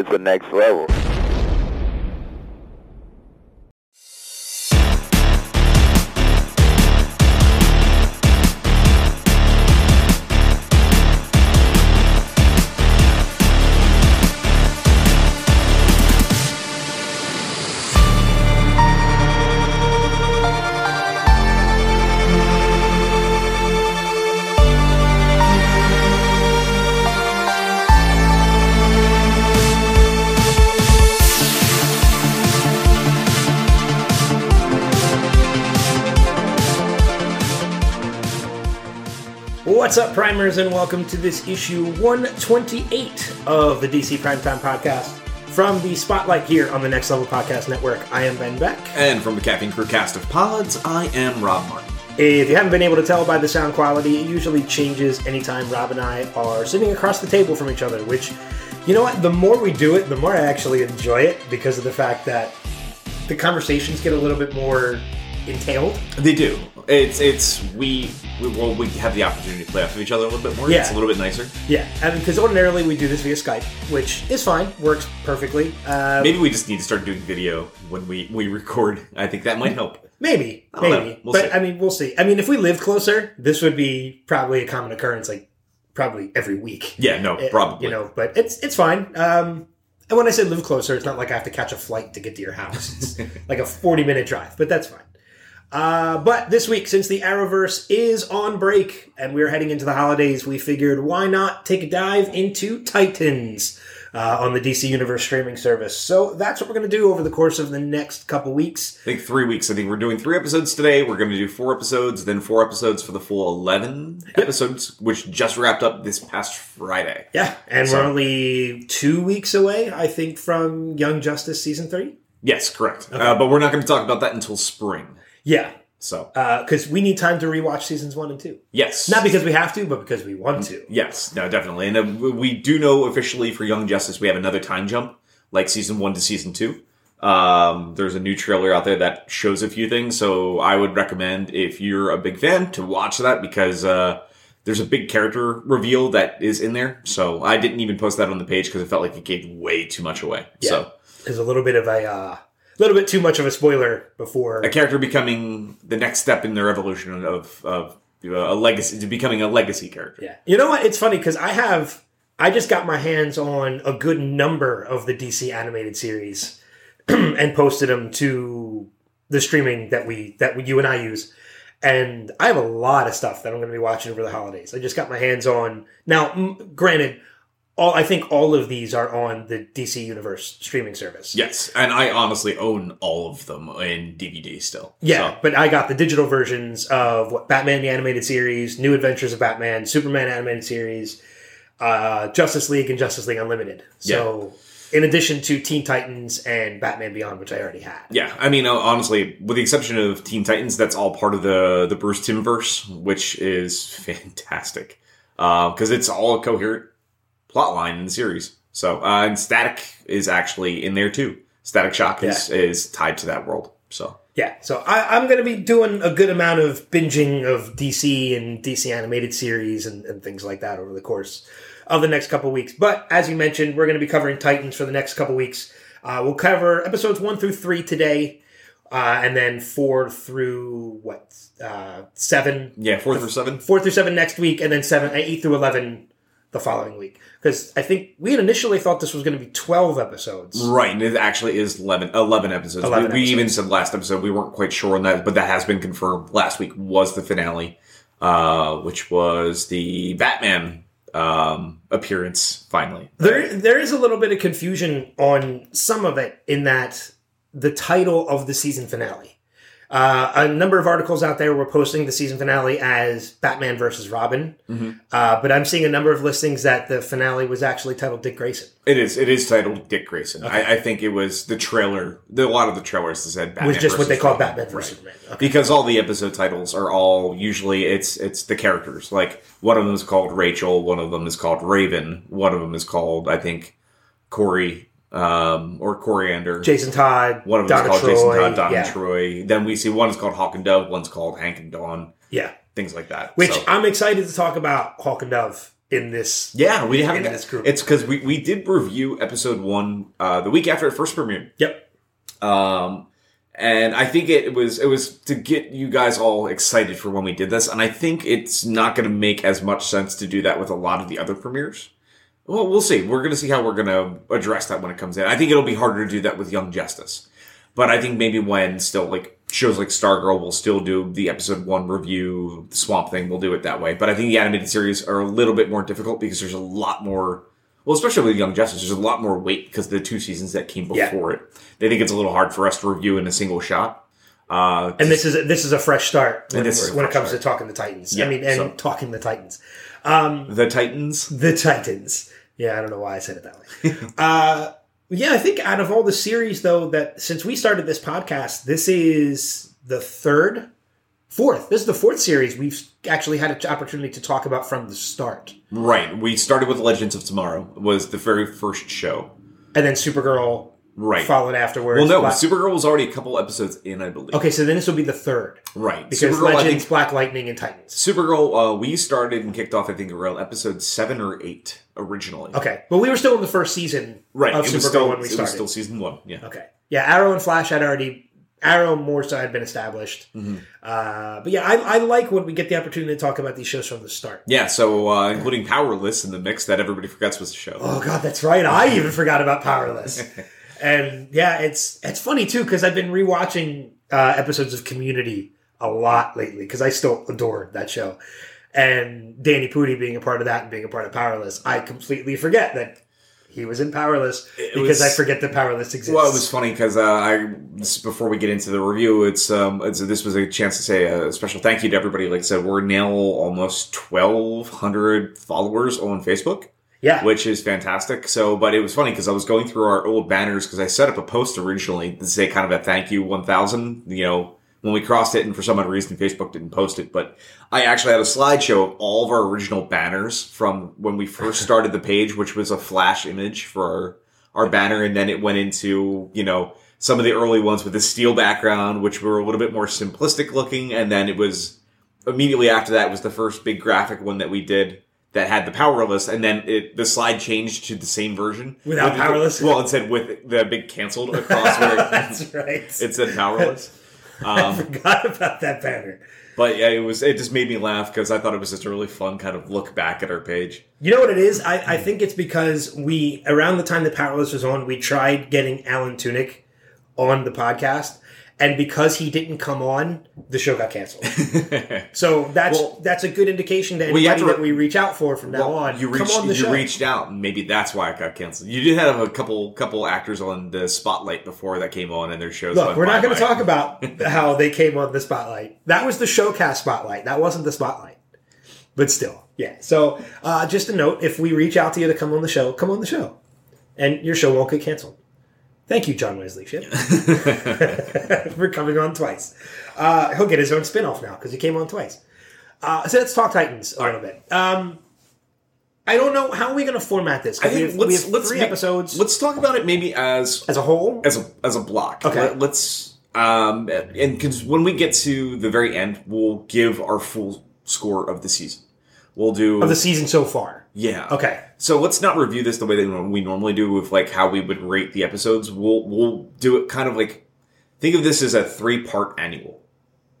it's the next level. Primers, and welcome to this issue 128 of the DC Primetime Podcast from the Spotlight here on the Next Level Podcast Network. I am Ben Beck. And from the Caffeine Crew cast of pods, I am Rob Martin. If you haven't been able to tell by the sound quality, it usually changes anytime Rob and I are sitting across the table from each other, which, you know what, the more we do it, the more I actually enjoy it because of the fact that the conversations get a little bit more entailed. They do. It's it's we we well we have the opportunity to play off of each other a little bit more. Yeah. It's a little bit nicer. Yeah, I mean, because ordinarily we do this via Skype, which is fine, works perfectly. Uh, Maybe we just need to start doing video when we we record. I think that might help. Maybe, I don't know. maybe, We'll but see. I mean, we'll see. I mean, if we lived closer, this would be probably a common occurrence, like probably every week. Yeah, no, Uh, probably. you know. But it's it's fine. Um, and when I say live closer, it's not like I have to catch a flight to get to your house. It's like a forty minute drive, but that's fine. Uh, but this week, since the Arrowverse is on break and we're heading into the holidays, we figured why not take a dive into Titans uh, on the DC Universe streaming service. So that's what we're going to do over the course of the next couple weeks. I think three weeks. I think we're doing three episodes today. We're going to do four episodes, then four episodes for the full eleven episodes, which just wrapped up this past Friday. Yeah, and So- we're only two weeks away, I think, from Young Justice season three. Yes, correct. Uh, but we're not going to talk about that until spring. Yeah, So because we need time to rewatch seasons one and two. yes, Not because we have to, but because we want to. Yes, no, definitely. And uh, we- we do know officially for Young Justice, we have another time jump, like season one to season two. Um, there's a new trailer out there that shows a few things, so I would recommend if you're a big fan to watch that because uh, there's a big character reveal that is in there. So I didn't even post that on the page because it felt like it gave way too much away. So There's a little bit of a uh, little bit too much of a spoiler before. a character becoming the next step in their evolution of of uh, a legacy to becoming a legacy character. Yeah, you know what? It's funny because I have I just got my hands on a good number of the DC animated series and posted them to the streaming that we that you and I use. And I have a lot of stuff that I'm going to be watching over the holidays. I just got my hands on. Now, granted, all I think all of these are on the DC Universe streaming service. Yes, and I honestly own all of them in DVD still. Yeah, So, but I got the digital versions of what Batman the animated series, New Adventures of Batman, Superman animated series, uh, Justice League, and Justice League Unlimited. So, in addition to Teen Titans and Batman Beyond, which I already had. yeah, I mean, uh, honestly, with the exception of Teen Titans, that's all part of the the Bruce Timm verse, which is fantastic because it's all a coherent plot line in the series. So, uh, and Static is actually in there too. Static Shock is is tied to that world. So, Yeah, so I, I'm going to be doing a good amount of binging of DC and DC animated series and, and things like that over the course of the next couple weeks. But as you mentioned, we're going to be covering Titans for the next couple weeks. Uh, we'll cover episodes one through three today, uh, and then four through what uh, seven, yeah, four through seven. four through seven next week, and then seven, eight through eleven the following week. Because I think we had initially thought this was going to be twelve episodes. Right, and it actually is 11, 11 episodes. 11 we, we even said last episode we weren't quite sure on that, but that has been confirmed. Last week was the finale, uh, which was the Batman um, appearance. Finally, There, there is a little bit of confusion on some of it in that the title of the season finale. Uh, a number of articles out there were posting the season finale as Batman versus Robin, uh, but I'm seeing a number of listings that the finale was actually titled Dick Grayson. it is. It is titled Dick Grayson. I, I think it was the trailer. The, a lot of the trailers that said Batman was just what they call Batman versus Right. Superman. Okay. because all the episode titles are all usually it's it's the characters like one of them is called rachel one of them is called raven one of them is called i think corey um or Koriand'r Jason Todd, one of them Donna is called Troy, jason todd don yeah, troy then we see one is called hawk and dove one's called hank and dawn yeah. things like that Which So, I'm excited to talk about Hawk and Dove in this. Yeah, we haven't. in this group. It's because we, we did review episode one uh, the week after it first premiered. Yep. Um, and I think it was it was to get you guys all excited for when we did this, and I think it's not going to make as much sense to do that with a lot of the other premieres. Well, we'll see. We're going to see how we're going to address that when it comes in. I think it'll be harder to do that with Young Justice, but I think maybe when still like shows like Stargirl will still do the episode one review, the Swamp Thing, we'll do it that way. But I think the animated series are a little bit more difficult because there's a lot more. Well, especially with Young Justice, there's a lot more weight because the two seasons that came Yeah. before it. They think it's a little hard for us to review in a single shot. Uh, And this is a, this is a fresh start when, when it comes to talking the Titans. Yeah, I mean, and so- talking the Titans. Um, the Titans. the Titans. Yeah, I don't know why I said it that way. uh, yeah, I think out of all the series, though, that since we started this podcast, this is the third, fourth. This is the fourth series we've actually had an opportunity to talk about from the start. Right. We started with Legends of Tomorrow. Was the very first show. And then Supergirl Right. followed afterwards. Well, no, Black- Supergirl was already a couple episodes in, I believe. okay, so then this will be the third. Right. Because Supergirl, I Legends, think, Black Lightning, and Titans. Supergirl, uh, we started and kicked off, I think, around episode seven or eight originally. Okay, but we were still in the first season Right. of it Supergirl was still, when we it started. was still season one. Yeah. Okay. Yeah, Arrow and Flash had already Arrow more so had been established. Mm-hmm. Uh, but yeah, I, I like when we get the opportunity to talk about these shows from the start. Yeah, so uh, including Powerless in the mix that everybody forgets was the show. Oh god, that's right. I even forgot about Powerless. and yeah, it's it's funny too because I've been rewatching uh, episodes of Community a lot lately because I still adore that show. And Danny Pudi being a part of that and being a part of Powerless, I completely forget that he was in Powerless because was- I forget that Powerless exists. Well, it was funny because uh, I this, before we get into the review, it's um, it's this was a chance to say a special thank you to everybody. Like I said, we're now almost twelve hundred followers on Facebook, yeah, which is fantastic. So, but it was funny because I was going through our old banners because I set up a post originally to say kind of a thank you one thousand. You know, when we crossed it, and for some odd reason Facebook didn't post it, but I actually had a slideshow of all of our original banners from when we first started the page, which was a flash image for our, our banner, and then it went into you know some of the early ones with the steel background, which were a little bit more simplistic looking, and then it was immediately after that was the first big graphic one that we did that had the powerless, and then it the slide changed to the same version Without With- powerless? Well, it said with the big canceled across where that's right. it said powerless. I Um, forgot about that banner. but yeah, it was it just made me laugh because I thought it was just a really fun kind of look back at our page. You know what it is? I, I think it's because we around the time the Powerless was on, we tried getting Alan Tunick on the podcast, and because he didn't come on, the show got canceled. So that's Well- that's a good indication to Well, you have anybody that we reach out for from now on. you come reached on the you show. reached out, maybe that's why it got canceled. You did have a couple couple actors on the spotlight before that came on, and their shows. Look, we're not going to talk about how they came on the spotlight. That was the showcast spotlight. That wasn't the spotlight. But still, yeah. So uh, just a note: if we reach out to you to come on the show, come on the show, and your show won't get canceled. Thank you, John Wesley Shipp, for coming on twice. Uh, he'll get his own spin-off now because he came on twice. Uh, so let's talk Titans a little bit. Um, I don't know how are we going to format this. I we have, let's have let's three make- episodes Let's talk about it maybe as as a whole. as a as a block. Okay. Let, us um and because when we get to the very end, we'll give our full score of the season. We'll do of the season so far. Yeah. Okay. So let's not review this the way that we normally do with like how we would rate the episodes. We'll we'll do it kind of like think of this as a three part annual.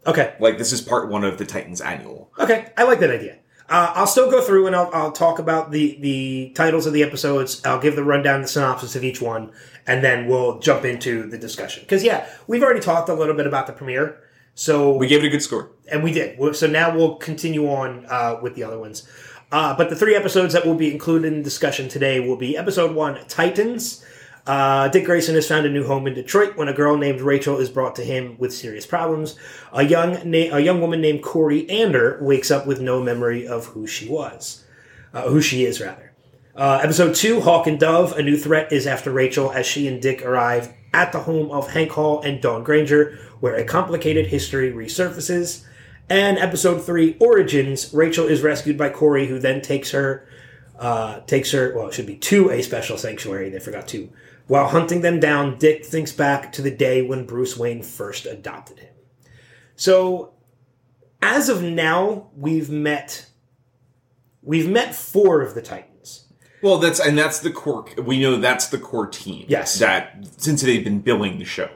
Okay. Like this is part one of the Titans annual. Okay, I like that idea. Uh, I'll still go through and I'll, I'll talk about the, the titles of the episodes. I'll give the rundown, the synopsis of each one, and then we'll jump into the discussion. Because yeah, we've already talked a little bit about the premiere, so We gave it a good score. and we did. So now we'll continue on uh, with the other ones. Uh, but the three episodes that will be included in discussion today will be episode one, Titans. Uh, Dick Grayson has found a new home in Detroit when a girl named Rachel is brought to him with serious problems. A young na- a young woman named Kory Ander wakes up with no memory of who she was, uh, who she is rather. Uh, episode two, Hawk and Dove. A new threat is after Rachel as she and Dick arrive at the home of Hank Hall and Dawn Granger, where a complicated history resurfaces. And episode three, Origins. Rachel is rescued by Kory, who then takes her, uh, takes her. Well, it should be to a special sanctuary. They forgot to. While hunting them down, Dick thinks back to the day when Bruce Wayne first adopted him. So, as of now, we've met we've met four of the Titans. Well, that's and that's the core. We know that's the core team. Yes. That since they've been billing the show,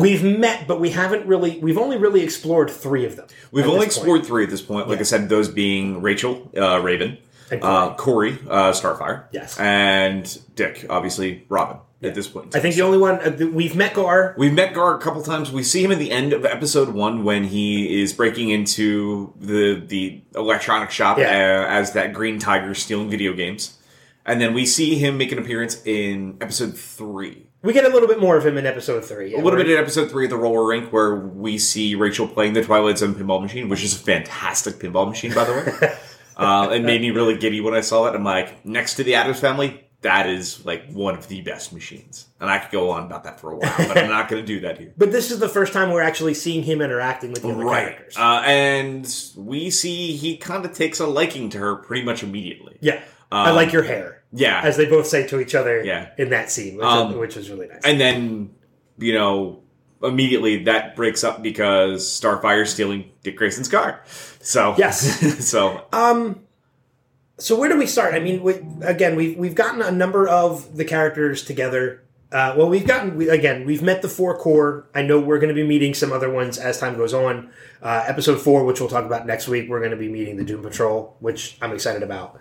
We've met, but we haven't really. We've only really explored three of them. we've only this point. explored three at this point. Like I said, those being Rachel, uh, Raven, And Kory. uh, Kory, uh, Starfire, Yes. and Dick, obviously Robin. At this point, in I think the only one uh, we've met Gar. We've met Gar a couple times. We see him at the end of episode one when he is breaking into the the electronic shop Yeah. uh, as that green tiger stealing video games, and then we see him make an appearance in episode three. We get a little bit more of him in episode three. A little bit in episode three of the roller rink where we see Rachel playing the Twilight Zone pinball machine, which is a fantastic pinball machine, by the way. uh, it made me really giddy when I saw it. I'm like, next to the Addams Family, that is like one of the best machines, and I could go on about that for a while, but I'm not going to do that here. But this is the first time we're actually seeing him interacting with the other characters. Uh, and we see he kind of takes a liking to her pretty much immediately. yeah, I Um, like your hair, Yeah. as they both say to each other. Yeah. in that scene, which, Um, which was really nice. and then, you know, immediately that breaks up because Starfire's stealing Dick Grayson's car. So, Yes. so, Um, so where do we start? I mean, we, again, we've we've gotten a number of the characters together. Uh, well, we've gotten we, again, we've met the four core. I know we're going to be meeting some other ones as time goes on. Uh, episode four, which we'll talk about next week, we're going to be meeting the Doom Patrol, which I'm excited about.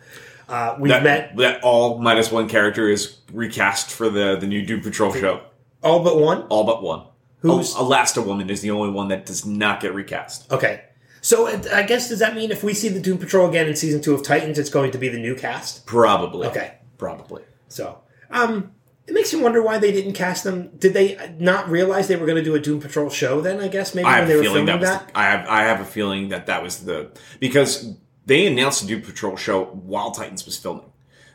Uh, we've that, met that all minus one character is recast for the, the new Doom Patrol show. all but one. All but one. Who's- Al- Elasti-Woman is the only one that does not get recast. Okay. So uh, I guess does that mean if we see the Doom Patrol again in season two of Titans, it's going to be the new cast? Probably. Okay. Probably. So, um, it makes me wonder why they didn't cast them. Did they not realize they were going to do a Doom Patrol show? Then I guess maybe I when they were feeling filming that was. that. The, I have. I have a feeling that that was the because they announced the Doom Patrol show while Titans was filming.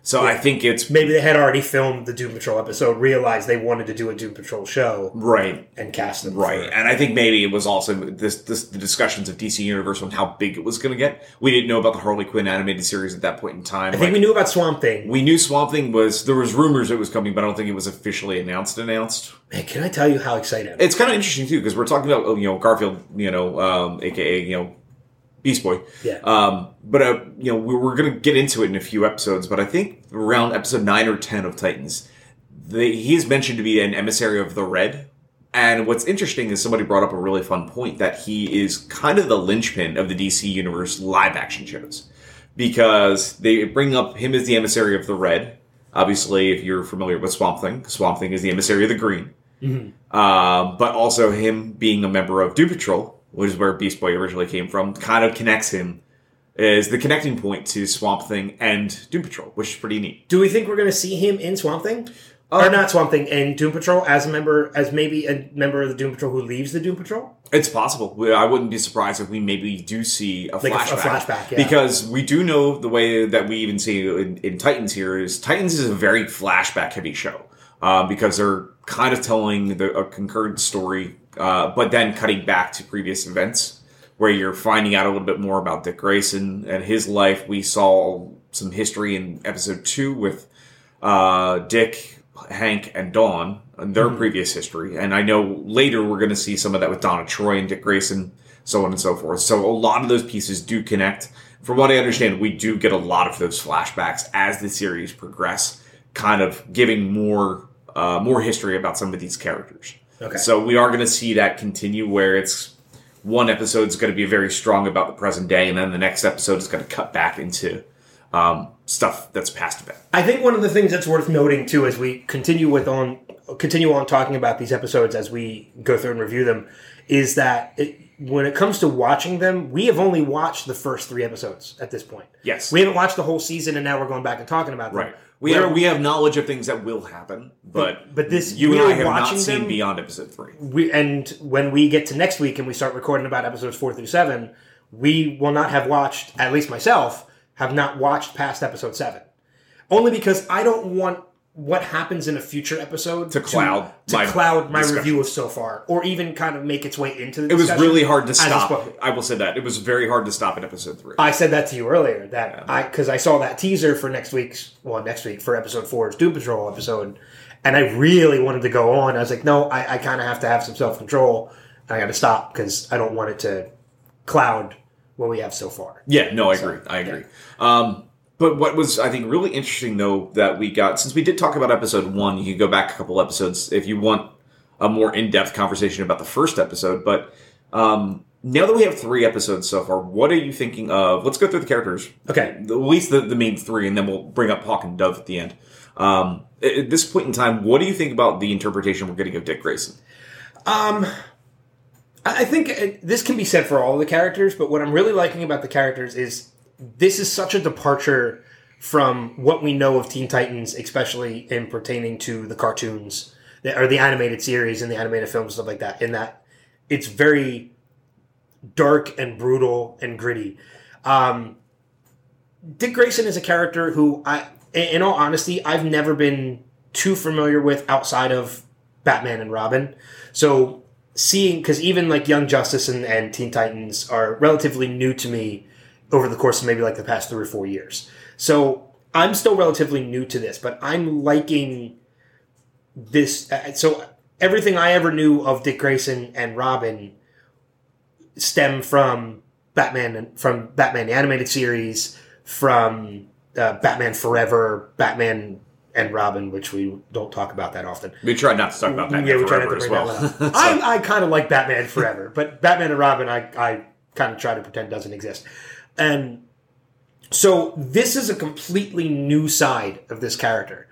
So I think it's maybe they had already filmed the Doom Patrol episode, realized they wanted to do a Doom Patrol show, right, and cast them. right, and I think maybe it was also this, this the discussions of DC Universe on how big it was going to get. We didn't know about the Harley Quinn animated series at that point in time. I think we knew about Swamp Thing. we knew Swamp Thing was there was rumors it was coming, but I don't think it was officially announced. Announced. Man, can I tell you how excited? It's kind of interesting too because we're talking about you know Garfield, you know, um, aka you know Beast Boy. Yeah. Um, but uh, you know, we- we're going to get into it in a few episodes. But I think around episode nine or ten of Titans, they, he is mentioned to be an emissary of the Red. And what's interesting is somebody brought up a really fun point that he is kind of the linchpin of the DC Universe live action shows because they bring up him as the emissary of the Red. Obviously, if you're familiar with Swamp Thing, Swamp Thing is the emissary of the Green. Um, but also him being a member of Doom Patrol, which is where Beast Boy originally came from, kind of connects him is the connecting point to Swamp Thing and Doom Patrol, which is pretty neat. Do we think we're going to see him in Swamp Thing? Um, or not Swamp Thing, in Doom Patrol as a member, as maybe a member of the Doom Patrol who leaves the Doom Patrol? It's possible. I wouldn't be surprised if we maybe do see a Like a- a flashback. flashback, yeah. Because we do know the way that we even see in, in Titans here is Titans is a very flashback heavy show uh, because they're kind of telling the, a concurrent story, uh, but then cutting back to previous events where you're finding out a little bit more about Dick Grayson and his life. We saw some history in episode two with uh, Dick, Hank, and Dawn and their previous history. And I know later we're going to see some of that with Donna Troy and Dick Grayson, so on and so forth. So a lot of those pieces do connect. From what I understand, we do get a lot of those flashbacks as the series progress, kind of giving more uh, more history about some of these characters. Okay. So we are going to see that continue where it's one episode is going to be very strong about the present day, and then the next episode is going to cut back into um, stuff that's past event. I think one of the things that's worth noting too, as we continue with on continue on talking about these episodes as we go through and review them, is that it, when it comes to watching them, we have only watched the first three episodes at this point. Yes. we haven't watched the whole season, and now we're going back and talking about them. Right. We have, we have knowledge of things that will happen, but but this- you and I have not seen them- beyond episode three. we and when we get to next week and we start recording about episodes four through seven, we will not have watched, at least myself, have not watched past episode seven. Only because I don't want what happens in a future episode To cloud to, my cloud my discussion. review of so far, or even kind of make its way into the. It was really hard to stop. I will say that it was very hard to stop at episode three. I said that to you earlier that I because I saw that teaser for next week's well next week for episode four's Doom Patrol episode, and I really wanted to go on. I was like, no, I, I kind of have to have some self control. I got to stop because I don't want it to cloud what we have so far. Yeah, no, I agree. I agree. Um, but what was I think really interesting though that we got since we did talk about episode one, you can go back a couple episodes if you want a more in depth conversation about the first episode. But um, now that we have three episodes so far, what are you thinking of? Let's go through the characters. Okay. At least the, the main three, and then we'll bring up Hawk and Dove at the end. Um, at this point in time, what do you think about the interpretation we're getting of Dick Grayson? I I think uh, this can be said for all the characters, but what I'm really liking about the characters is this is such a departure from what we know of Teen Titans, especially in pertaining to the cartoons or the animated series and the animated films, stuff like that. In that it's very dark and brutal and gritty. Um, Dick Grayson is a character who I, in in all honesty, I've never been too familiar with outside of Batman and Robin. So seeing, because even like Young Justice and, and Teen Titans are relatively new to me over the course of maybe like the past three or four years. So I'm still relatively new to this, but I'm liking this. uh, So everything I ever knew of Dick Grayson and Robin stem from Batman and from Batman the animated series, from uh, Batman Forever, Batman and Robin, which we don't talk about that often. We try not to talk about Batman yeah, we try not to as bring well. that one up. I, I kind of like Batman Forever, but Batman and Robin, I, I kind of try to pretend doesn't exist. And so this is a completely new side of this character,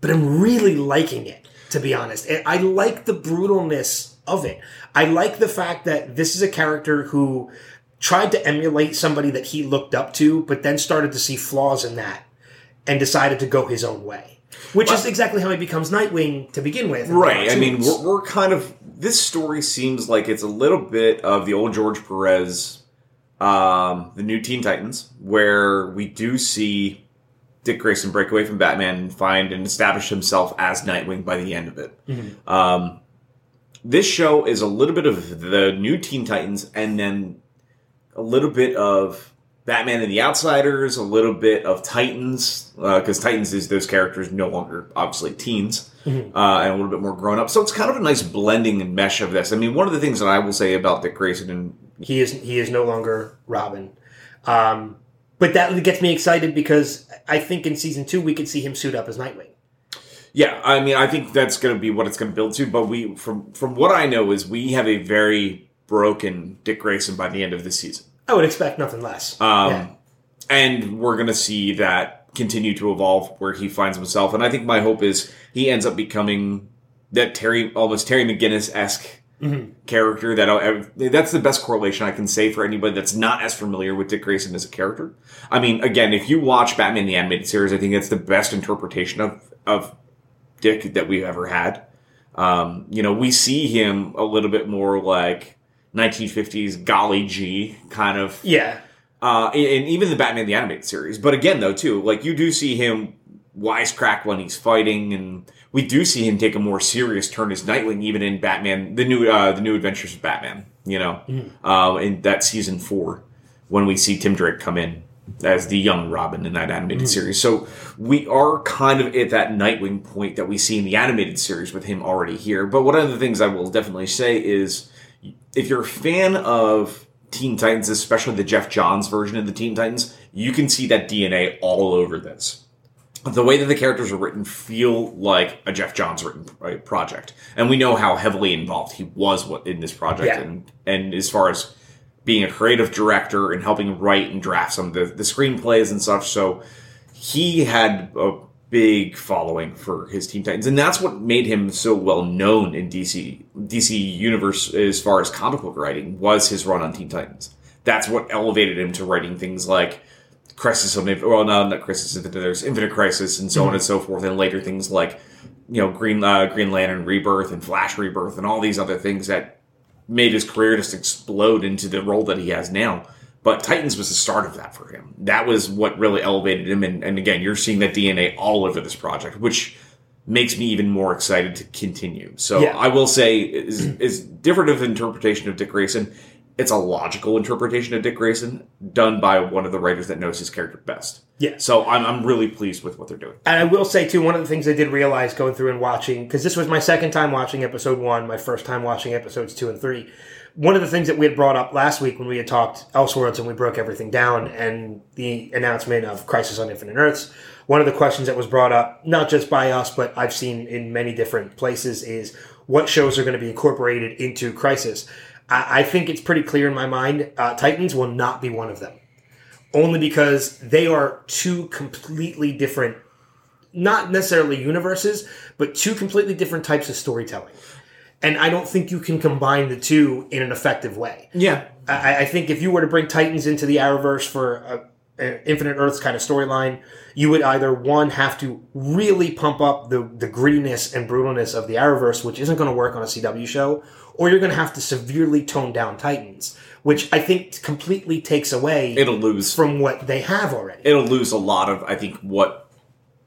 but I'm really liking it, to be honest. I like the brutalness of it. I like the fact that this is a character who tried to emulate somebody that he looked up to, but then started to see flaws in that and decided to go his own way. Which is exactly how he becomes Nightwing to begin with. Right. I mean, we're, we're kind of. This story seems like it's a little bit of the old George Perez, um, the new Teen Titans, where we do see Dick Grayson break away from Batman and find and establish himself as Nightwing by the end of it. Um, this show is a little bit of the new Teen Titans and then a little bit of Batman and the Outsiders, a little bit of Titans, because Titans is those characters no longer obviously teens, uh, and a little bit more grown up. So it's kind of a nice blending and mesh of this. I mean, one of the things that I will say about Dick Grayson and he is he is no longer Robin. Um, but that gets me excited because I think in season two we could see him suit up as Nightwing. Yeah, I mean, I think that's going to be what it's going to build to. But we, from from what I know, is we have a very broken Dick Grayson by the end of this season, I would expect nothing less. um, Yeah. and we're going to see that continue to evolve where he finds himself. And I think my hope is he ends up becoming that Terry, almost Terry McGinnis esque character. That I, that's the best correlation I can say for anybody that's not as familiar with Dick Grayson as a character. I mean, again, if you watch Batman the animated series, I think it's the best interpretation of of Dick that we've ever had. Um, you know, we see him a little bit more like 1950s golly gee kind of, Yeah. uh, and even the Batman the animated series. But again, though, too, like you do see him wisecrack when he's fighting, and we do see him take a more serious turn as Nightwing, even in Batman the new uh, the new Adventures of Batman. You know, um, in that season four when we see Tim Drake come in as the young Robin in that animated series. So we are kind of at that Nightwing point that we see in the animated series with him already here. But one of the things I will definitely say is if you're a fan of Teen Titans, especially the Geoff Johns version of the Teen Titans, you can see that DNA all over this. The way that the characters are written feel like a Geoff Johns written uh, project, and we know how heavily involved he was in this project, Yeah. and and as far as being a creative director and helping write and draft some of the, the screenplays and stuff. So he had a big following for his Teen Titans, and that's what made him so well known in DC DC universe as far as comic book writing was his run on Teen Titans. That's what elevated him to writing things like Crisis of Inf- well, no, not Crisis of there's Infinite Crisis and so on and so forth, and later things like you know Green uh, Green Lantern Rebirth and Flash Rebirth and all these other things that made his career just explode into the role that he has now. But Titans was the start of that for him. That was what really elevated him. And, and again, you're seeing that DNA all over this project, which makes me even more excited to continue. So Yeah. I will say, is, is different of interpretation of Dick Grayson. It's a logical interpretation of Dick Grayson done by one of the writers that knows his character best. Yeah. So I'm, I'm really pleased with what they're doing. And I will say too, one of the things I did realize going through and watching, because this was my second time watching episode one, my first time watching episodes two and three. one of the things that we had brought up last week when we had talked Elseworlds and we broke everything down and the announcement of Crisis on Infinite Earths, one of the questions that was brought up, not just by us, but I've seen in many different places, is what shows are going to be incorporated into Crisis. I, I think it's pretty clear in my mind uh, Titans will not be one of them. Only because they are two completely different, not necessarily universes, but two completely different types of storytelling and I don't think you can combine the two in an effective way. Yeah, I, I think if you were to bring Titans into the Arrowverse for a, an Infinite Earths kind of storyline, you would either one have to really pump up the the grittiness and brutalness of the Arrowverse, which isn't going to work on a CW show, or you're going to have to severely tone down Titans, which I think completely takes away it'll lose. from what they have already. It'll lose a lot of I think what.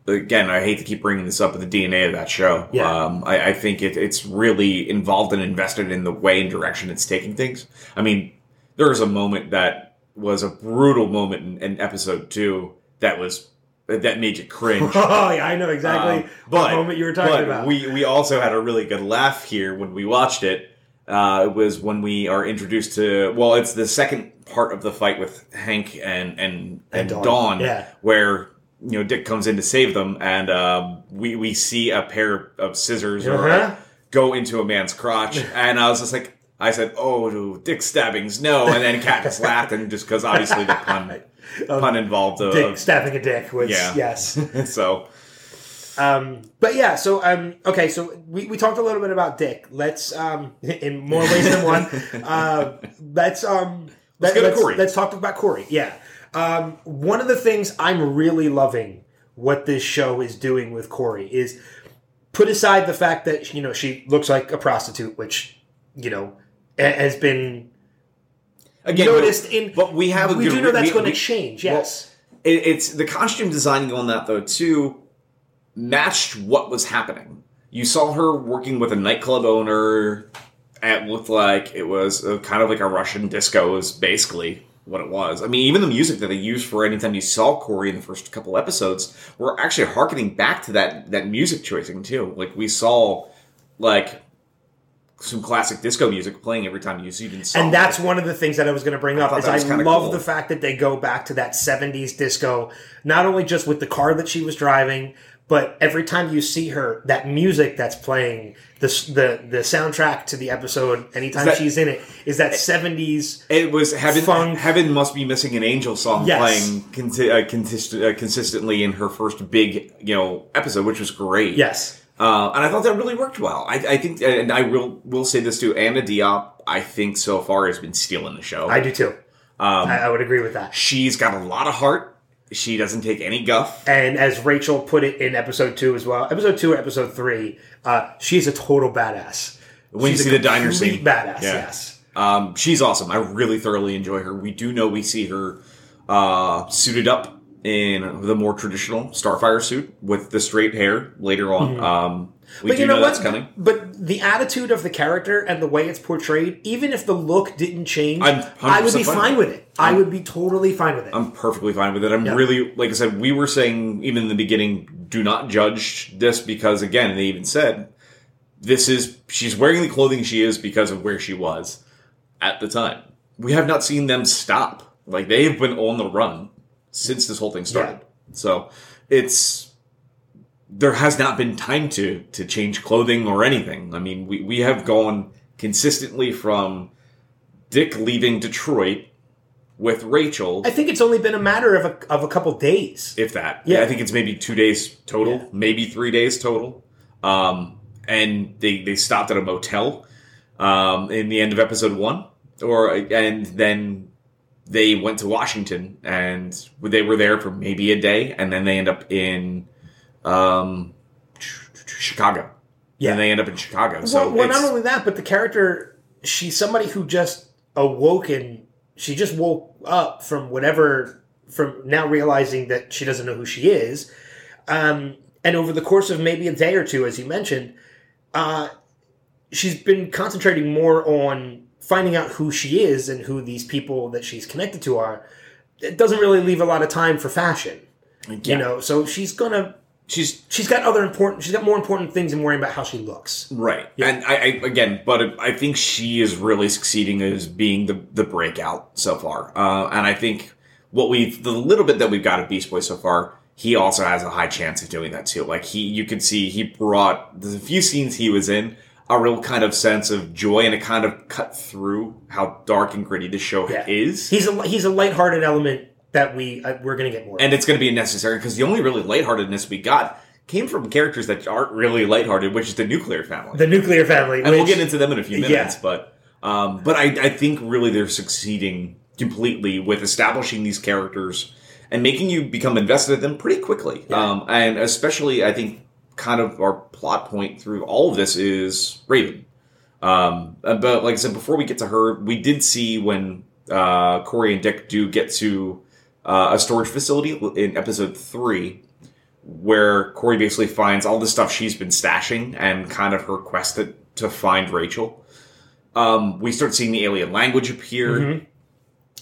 Again, I hate to keep bringing this up, but the DNA of that show. Yeah. Um, I, I think it, it's really involved and invested in the way and direction it's taking things. I mean, there was a moment that was a brutal moment in, in episode two that was that made you cringe. oh yeah, I know exactly Um, what moment you were talking but about. We we also had a really good laugh here when we watched it. Uh, it was when we are introduced to well, it's the second part of the fight with Hank and and and, Dawn. Dawn, Yeah. where you know Dick comes in to save them, and um, we we see a pair of scissors or Uh-huh. go into a man's crotch, and I was just like. I said, "Oh, dick stabbings, no!" And then Kat just laughed, and just because obviously the pun pun involved, uh, dick stabbing a dick was yeah. yes. so Um, but yeah, so um, okay, so we, we talked a little bit about Dick. Let's um, in more ways than one. Uh, let's um, Let's let, go to let's, Kory. let's talk about Kory. Yeah, um, one of the things I'm really loving what this show is doing with Kory is put aside the fact that you know she looks like a prostitute, which you know ha- has been again, noticed but- in. but we have a we good do know that's we- going to we- change. well, Yes. it, it's the costume designing on that though too matched what was happening. You saw her working with a nightclub owner. It looked like it was a, kind of like a Russian disco is basically what it was. I mean, even the music that they used for anytime you saw Kory in the first couple episodes were actually harkening back to that that music choicing too. Like we saw like some classic disco music playing every time you even saw. and that's one of the things that I was going to bring up is I love cool. the fact that they go back to that 70s disco not only just with the car that she was driving but every time you see her that music that's playing the the the soundtrack to the episode anytime that- she's in it is that 70s It was heaven. Funk. Heaven must be missing an angel song Yes. playing conti- uh, consist- uh, consistently in her first big, you know, episode, which was great. yes uh, and I thought that really worked well. I, I think, and I will will say this too. Anna Diop, I think so far has been stealing the show. I do too um, I, I would agree with that she's got a lot of heart. She doesn't take any guff. and as Rachel put it in episode 2 as well episode 2 or episode 3 uh, she's a total badass When you see the diner scene. badass Yeah. yes Um, she's awesome. I really thoroughly enjoy her. We do know we see her uh, suited up in the more traditional Starfire suit with the straight hair later on. Um, we But do you know, know, what? that's coming. But the attitude of the character and the way it's portrayed, even if the look didn't change, I'm would be fine fine with with it. I would be totally fine with it. I'm perfectly fine with it. I'm Yeah. really, like I said, we were saying even in the beginning, do not judge this because, again, they even said this is she's wearing the clothing she is because of where she was at the time. We have not seen them stop. Like they have been on the run since this whole thing started. So it's there has not been time to to change clothing or anything. I mean, we we have gone consistently from Dick leaving Detroit with Rachel I think it's only been a matter of a, of a couple days. if that. Yeah. Yeah, I think it's maybe two days total, Yeah. maybe three days total. Um, and they they stopped at a motel um, in the end of episode one, or and then they went to Washington and they were there for maybe a day, and then they end up in um, Chicago. Yeah. and they end up in Chicago. So well, well, not only that, but the character, she's somebody who just awoken. She just woke up from whatever, from now realizing that she doesn't know who she is. Um, and over the course of maybe a day or two, as you mentioned, uh, she's been concentrating more on finding out who she is and who these people that she's connected to are. It doesn't really leave a lot of time for fashion, yeah. you know. So she's gonna she's she's got other important. She's got more important things than worrying about how she looks. right, and I, I again, but I think she is really succeeding as being the the breakout so far, uh, and I think what we've the little bit that we've got of Beast Boy so far. He also has a high chance of doing that too. Like he, you can see he brought the few scenes he was in a real kind of sense of joy, and it kind of cut through how dark and gritty the show Yeah. is. He's a he's a lighthearted element that we uh, we're gonna get more. of. and it's going to be necessary because the only really lightheartedness we got came from characters that aren't really lighthearted, which is the nuclear family. the nuclear family, and we'll get into them in a few Yeah. minutes, but um, but I, I think really they're succeeding completely with establishing these characters and making you become invested in them pretty quickly. Yeah. Um, and especially, I think, kind of our plot point through all of this is Raven. Um, but like I said, before we get to her, we did see when uh, Kory and Dick do get to uh, a storage facility in episode three, where Kory basically finds all the stuff she's been stashing and kind of her quest to, to find Rachel. Um, we start seeing the alien language appear. Mhm.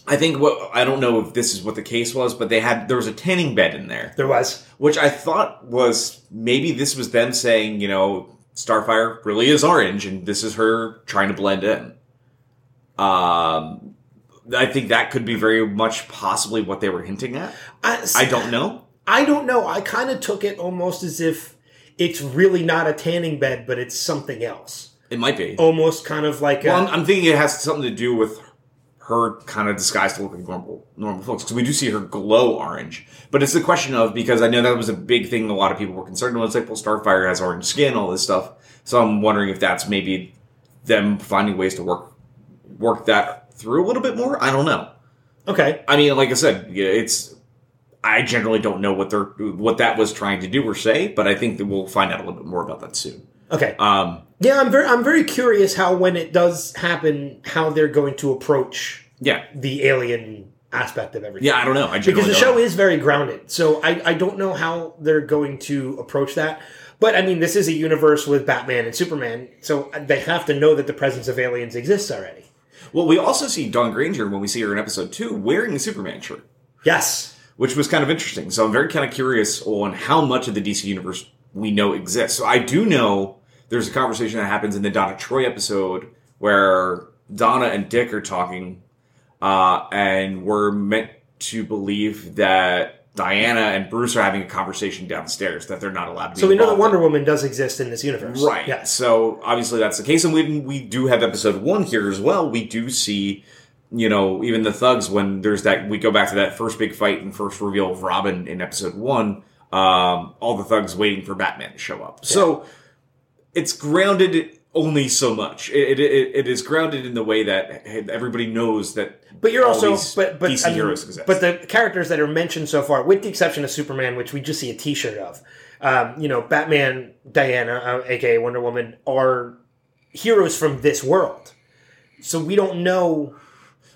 I think what I don't know if this is what the case was, but they had there was a tanning bed in there, there was. which I thought was maybe this was them saying, you know, Starfire really is orange, and this is her trying to blend in. Um, I think that could be very much possibly what they were hinting at. I, I don't know. I don't know. I kind of took it almost as if it's really not a tanning bed, but it's something else. It might be. Almost kind of like Well, a, I'm, I'm thinking it has something to do with her kind of disguised to look like normal normal folks because we do see her glow orange. But it's the question of because I know that was a big thing a lot of people were concerned about. It's like, well, Starfire has orange skin, all this stuff. So I'm wondering if that's maybe them finding ways to work work that through a little bit more. I don't know. okay. I mean, like I said, it's. I generally don't know what they're what that was trying to do or say, but I think that we'll find out a little bit more about that soon. Okay. Um, Yeah, I'm very I'm very curious how when it does happen, how they're going to approach yeah, the alien aspect of everything. yeah, I don't know. I because the show know. is very grounded. So I, I don't know how they're going to approach that. But I mean, this is a universe with Batman and Superman, so they have to know that the presence of aliens exists already. Well, we also see Dawn Granger when we see her in episode two wearing a Superman shirt, Yes. which was kind of interesting. So I'm very kind of curious on how much of the DC universe we know exists. So I do know there's a conversation that happens in the Donna Troy episode where Donna and Dick are talking, uh, and we're meant to believe that Diana and Bruce are having a conversation downstairs that they're not allowed to be So we know that in. Wonder Woman does exist in this universe. Right. Yes. So obviously that's the case, and we we do have episode one here as well. We do see, you know, even the thugs when there's that. We go back to that first big fight and first reveal of Robin in episode one. Um, all the thugs waiting for Batman to show up. So it's grounded only so much. It, it, it, it is grounded in the way that everybody knows that. But you're also but but DC I mean, heroes exist. but the characters that are mentioned so far, with the exception of Superman, which we just see a T-shirt of, um, you know, Batman, Diana, uh, aka Wonder Woman, are heroes from this world. So we don't know.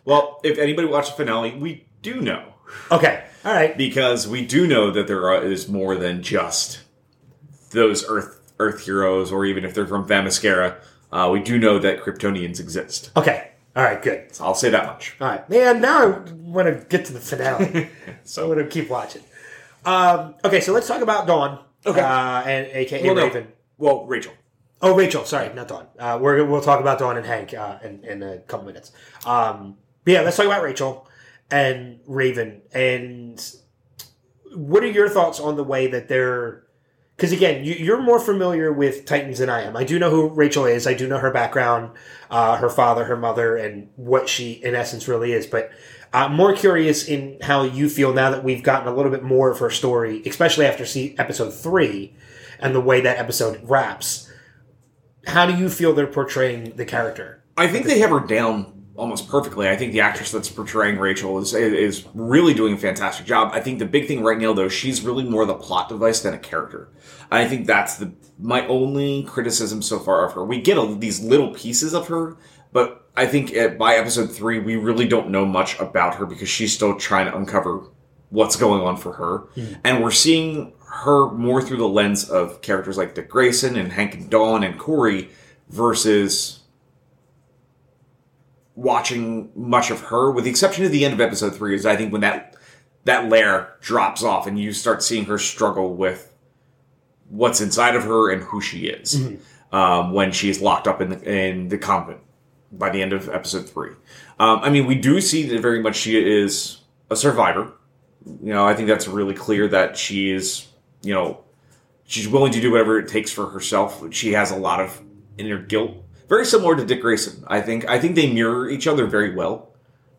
well, if anybody watched the finale, we do know. Okay, all right. because we do know that there are, is more than just those Earth Earth heroes, or even if they're from Themyscira, uh, we do know that Kryptonians exist. Okay, all right. Good. So I'll say that much. All right, man. Now I want to get to the finale. so I want to keep watching. Um, okay, so let's talk about Dawn. Okay. uh, and aka Well, no. Raven. Well, Rachel. Oh, Rachel. Sorry, not Dawn. Uh, we're we'll talk about Dawn and Hank uh, in in a couple minutes. Um, but yeah, let's talk about Rachel and Raven. And what are your thoughts on the way that they're? Because again, you, you're more familiar with Titans than I am. I do know who Rachel is. I do know her background, uh, her father, her mother, and what she in essence really is. But I'm more curious in how you feel now that we've gotten a little bit more of her story, especially after see episode three and the way that episode wraps how do you feel they're portraying the character? I think they have her down almost perfectly. I think the actress that's portraying Rachel is is really doing a fantastic job. I think the big thing right now, though, she's really more the plot device than a character. I think that's the my only criticism so far of her. We get a, these little pieces of her, but I think at, by episode three, we really don't know much about her because she's still trying to uncover what's going on for her, hmm. and we're seeing her more through the lens of characters like Dick Grayson and Hank and Dawn and Kory versus watching much of her, with the exception of the end of episode three, is I think when that that layer drops off and you start seeing her struggle with what's inside of her and who she is um, when she's locked up in the, in the convent by the end of episode three. Um, I mean, we do see that very much she is a survivor. You know, I think that's really clear that she is, you know, she's willing to do whatever it takes for herself. She has a lot of inner guilt, very similar to Dick Grayson. I think I think they mirror each other very well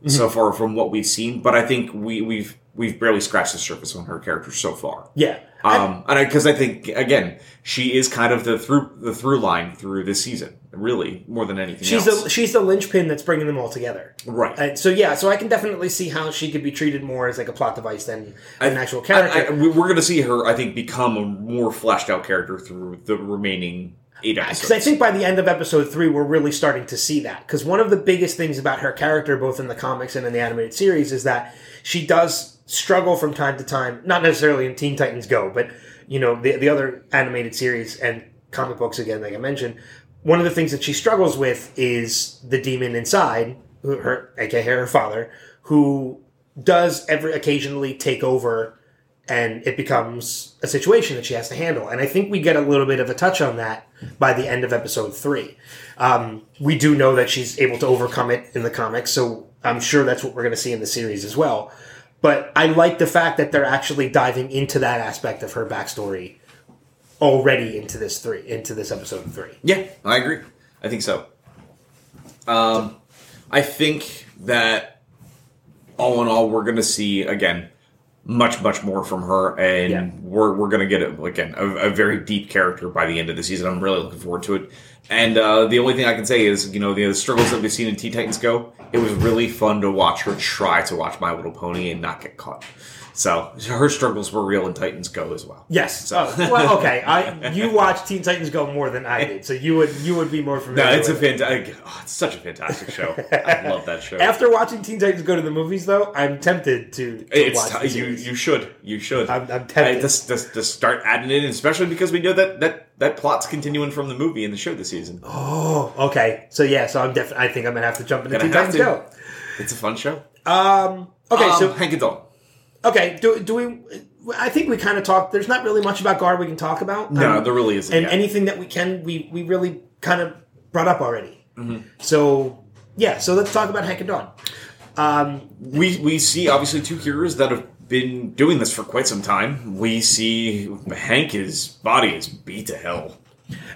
so far from what we've seen. But I think we we've we've barely scratched the surface on her character so far. Yeah. I- Um, and because I, think again, she is kind of the through the through line through this season, really more than anything she's else. the she's the linchpin that's bringing them all together. right. Uh, so yeah, so I can definitely see how she could be treated more as like a plot device than an actual character. I, I, we're going to see her, I think, become a more fleshed out character through the remaining eight episodes. Because I think by the end of episode three, we're really starting to see that. Because one of the biggest things about her character, both in the comics and in the animated series, is that she does struggle from time to time. Not necessarily in Teen Titans Go, but you know the the other animated series and comic books again, like I mentioned. One of the things that she struggles with is the demon inside, her aka her father, who does every occasionally take over and it becomes a situation that she has to handle. And I think we get a little bit of a touch on that by the end of episode three. Um, we do know that she's able to overcome it in the comics, so I'm sure that's what we're going to see in the series as well. But I like the fact that they're actually diving into that aspect of her backstory already into this three, into this episode three. Yeah, I agree. I think so. Um, I think that all in all, we're going to see again much, much more from her, and Yeah. we're we're going to get a, again a, a very deep character by the end of the season. I'm really looking forward to it. And uh, the only thing I can say is, you know, the, struggles that we've seen in Teen Titans Go, it was really fun to watch her try to watch My Little Pony and not get caught. So her struggles were real in Titans Go as well. Yes. Oh, well, okay. I you watched Teen Titans Go more than I did, so you would you would be more familiar. No, it's a fantastic. Oh, it's such a fantastic show. I love that show. After watching Teen Titans Go to the movies, though, I'm tempted to, to It's watch t- you. You should. You should. I'm- I'm tempted. just, just, just start adding it in, especially because we know that that that plot's continuing from the movie and the show this season. Oh, okay. So yeah, so I'm definitely. I think I'm gonna have to jump into Teen Titans Go. It's a fun show. Um. Okay. Um, so Hank and Dawn. Okay. Do do we? I think we kind of talked. There's not really much about Guard we can talk about. No, Um, there really isn't. and yet. anything that we can, we we really kind of brought up already. Mm-hmm. So yeah. So let's talk about Hank and Dawn. Um. we we see obviously two heroes that have been doing this for quite some time. We see Hank. His body is beat to hell.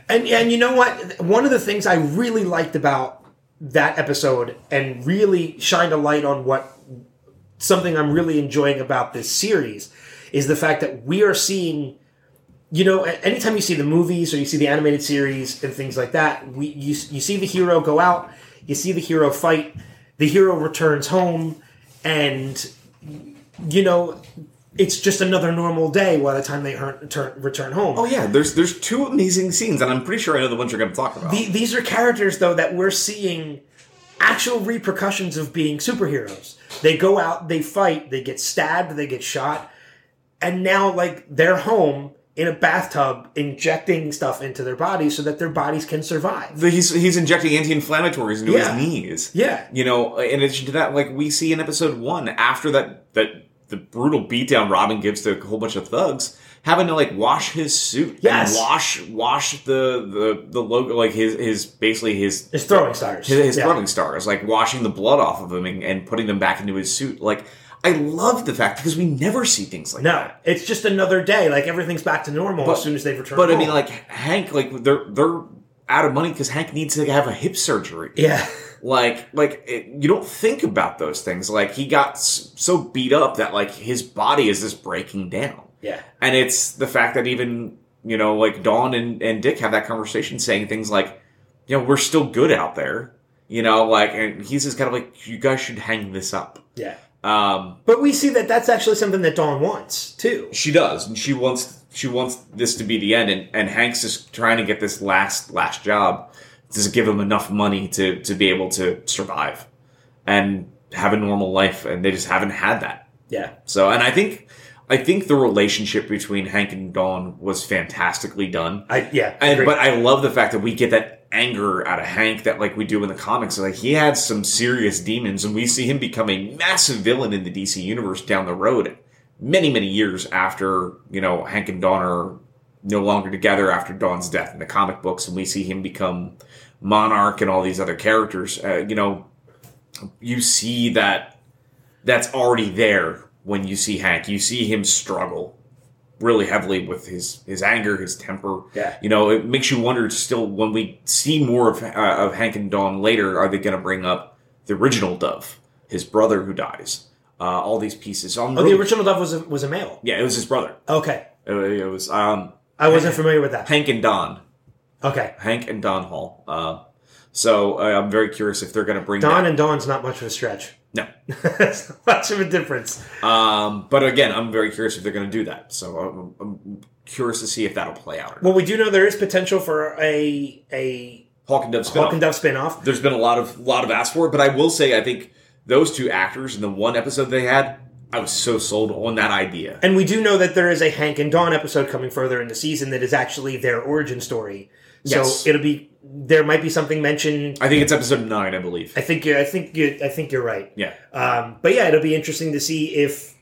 And and you know what? One of the things I really liked about that episode and really shined a light on what something I'm really enjoying about this series is the fact that we are seeing you know anytime you see the movies or you see the animated series and things like that we you, you see the hero go out you see the hero fight the hero returns home and you know it's just another normal day by the time they her- turn, return home Oh yeah, there's there's two amazing scenes, and I'm pretty sure I know the ones you're going to talk about. The, these are characters though that we're seeing actual repercussions of being superheroes. They go out, they fight, they get stabbed, they get shot, and now like they're home in a bathtub injecting stuff into their bodies so that their bodies can survive. He's he's injecting anti-inflammatories into Yeah. his knees. Yeah. You know, in addition to that, like we see in episode one, after that that the brutal beatdown Robin gives to a whole bunch of thugs, having to like wash his suit Yes. wash wash the the the logo like his his basically his It's throwing stars. his, his Yeah. throwing stars, like washing the blood off of him and, and putting them back into his suit. Like I love the fact because we never see things like No, that. it's just another day. Like everything's back to normal as soon as they've returned. But I mean, like Hank, like they're they're out of money because Hank needs to have a hip surgery. yeah, like like it, you don't think about those things like he got s- so beat up that like his body is just breaking down yeah, and it's the fact that even you know like dawn and, and dick have that conversation saying things like you know we're still good out there you know like and he's just kind of like you guys should hang this up yeah. um But we see that that's actually something that Dawn wants too. she does and she wants she wants this to be the end and, and hank's just trying to get this last last job to give him enough money to to be able to survive and have a normal life and they just haven't had that Yeah, so and i think i think the relationship between hank and dawn was fantastically done I yeah. and, but i love the fact that we get that anger out of hank that like we do in the comics like he had some serious demons and we see him become a massive villain in the dc universe down the road many many years after you know hank and dawn are no longer together after Dawn's death in the comic books, and we see him become Monarch and all these other characters. Uh, you know, you see that that's already there when you see Hank. You see him struggle really heavily with his his anger, his temper. Yeah. You know, it makes you wonder still when we see more of uh, of Hank and Dawn later, are they going to bring up the original Dove, his brother who dies? Uh, all these pieces. So Oh, really- the original Dove was a, was a male. yeah, it was his brother. Okay, It, it was um, I wasn't familiar with that. Hank and Don. Okay, Hank and Don Hall. Uh, so uh, I'm very curious if they're going to bring Don that. and Don's not much of a stretch. No. That's not much of a difference. Um, but again, I'm very curious if they're going to do that. So I'm, I'm curious to see if that'll play out. Or not. Well, we do know there is potential for a a Hawk and Dove spin Hawk and Dove spinoff. There's been a lot of lot of asked for it, but I will say I think those two actors in the one episode they had, I was so sold on that idea. And we do know that there is a Hank and Dawn episode coming further in the season that is actually their origin story. So it'll be there might be something mentioned. I think it's episode nine, I believe. I think you're. I think you I think you're right. Yeah. Um, but yeah, it'll be interesting to see if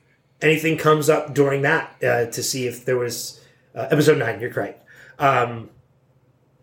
anything comes up during that uh, to see if there was uh, episode nine. You're correct. Um,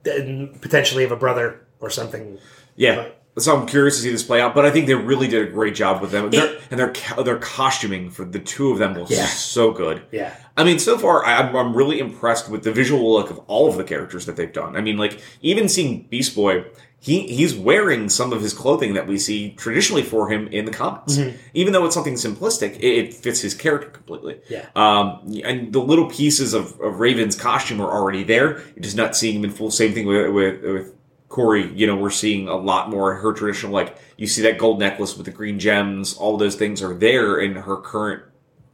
then potentially of a brother or something. Yeah. So I'm curious to see this play out, but I think they really did a great job with them, Their- It- and their their costuming for the two of them was Yeah. so good. Yeah. I mean, so far I'm, I'm really impressed with the visual look of all of the characters that they've done. I mean, like even seeing Beast Boy, he he's wearing some of his clothing that we see traditionally for him in the comics. Mm-hmm. Even though it's something simplistic, it, it fits his character completely. Yeah. Um, and the little pieces of, of Raven's costume are already there. You're just not seeing him in full. Same thing with with, with Kory. You know, we're seeing a lot more her traditional like you see that gold necklace with the green gems. All those things are there in her current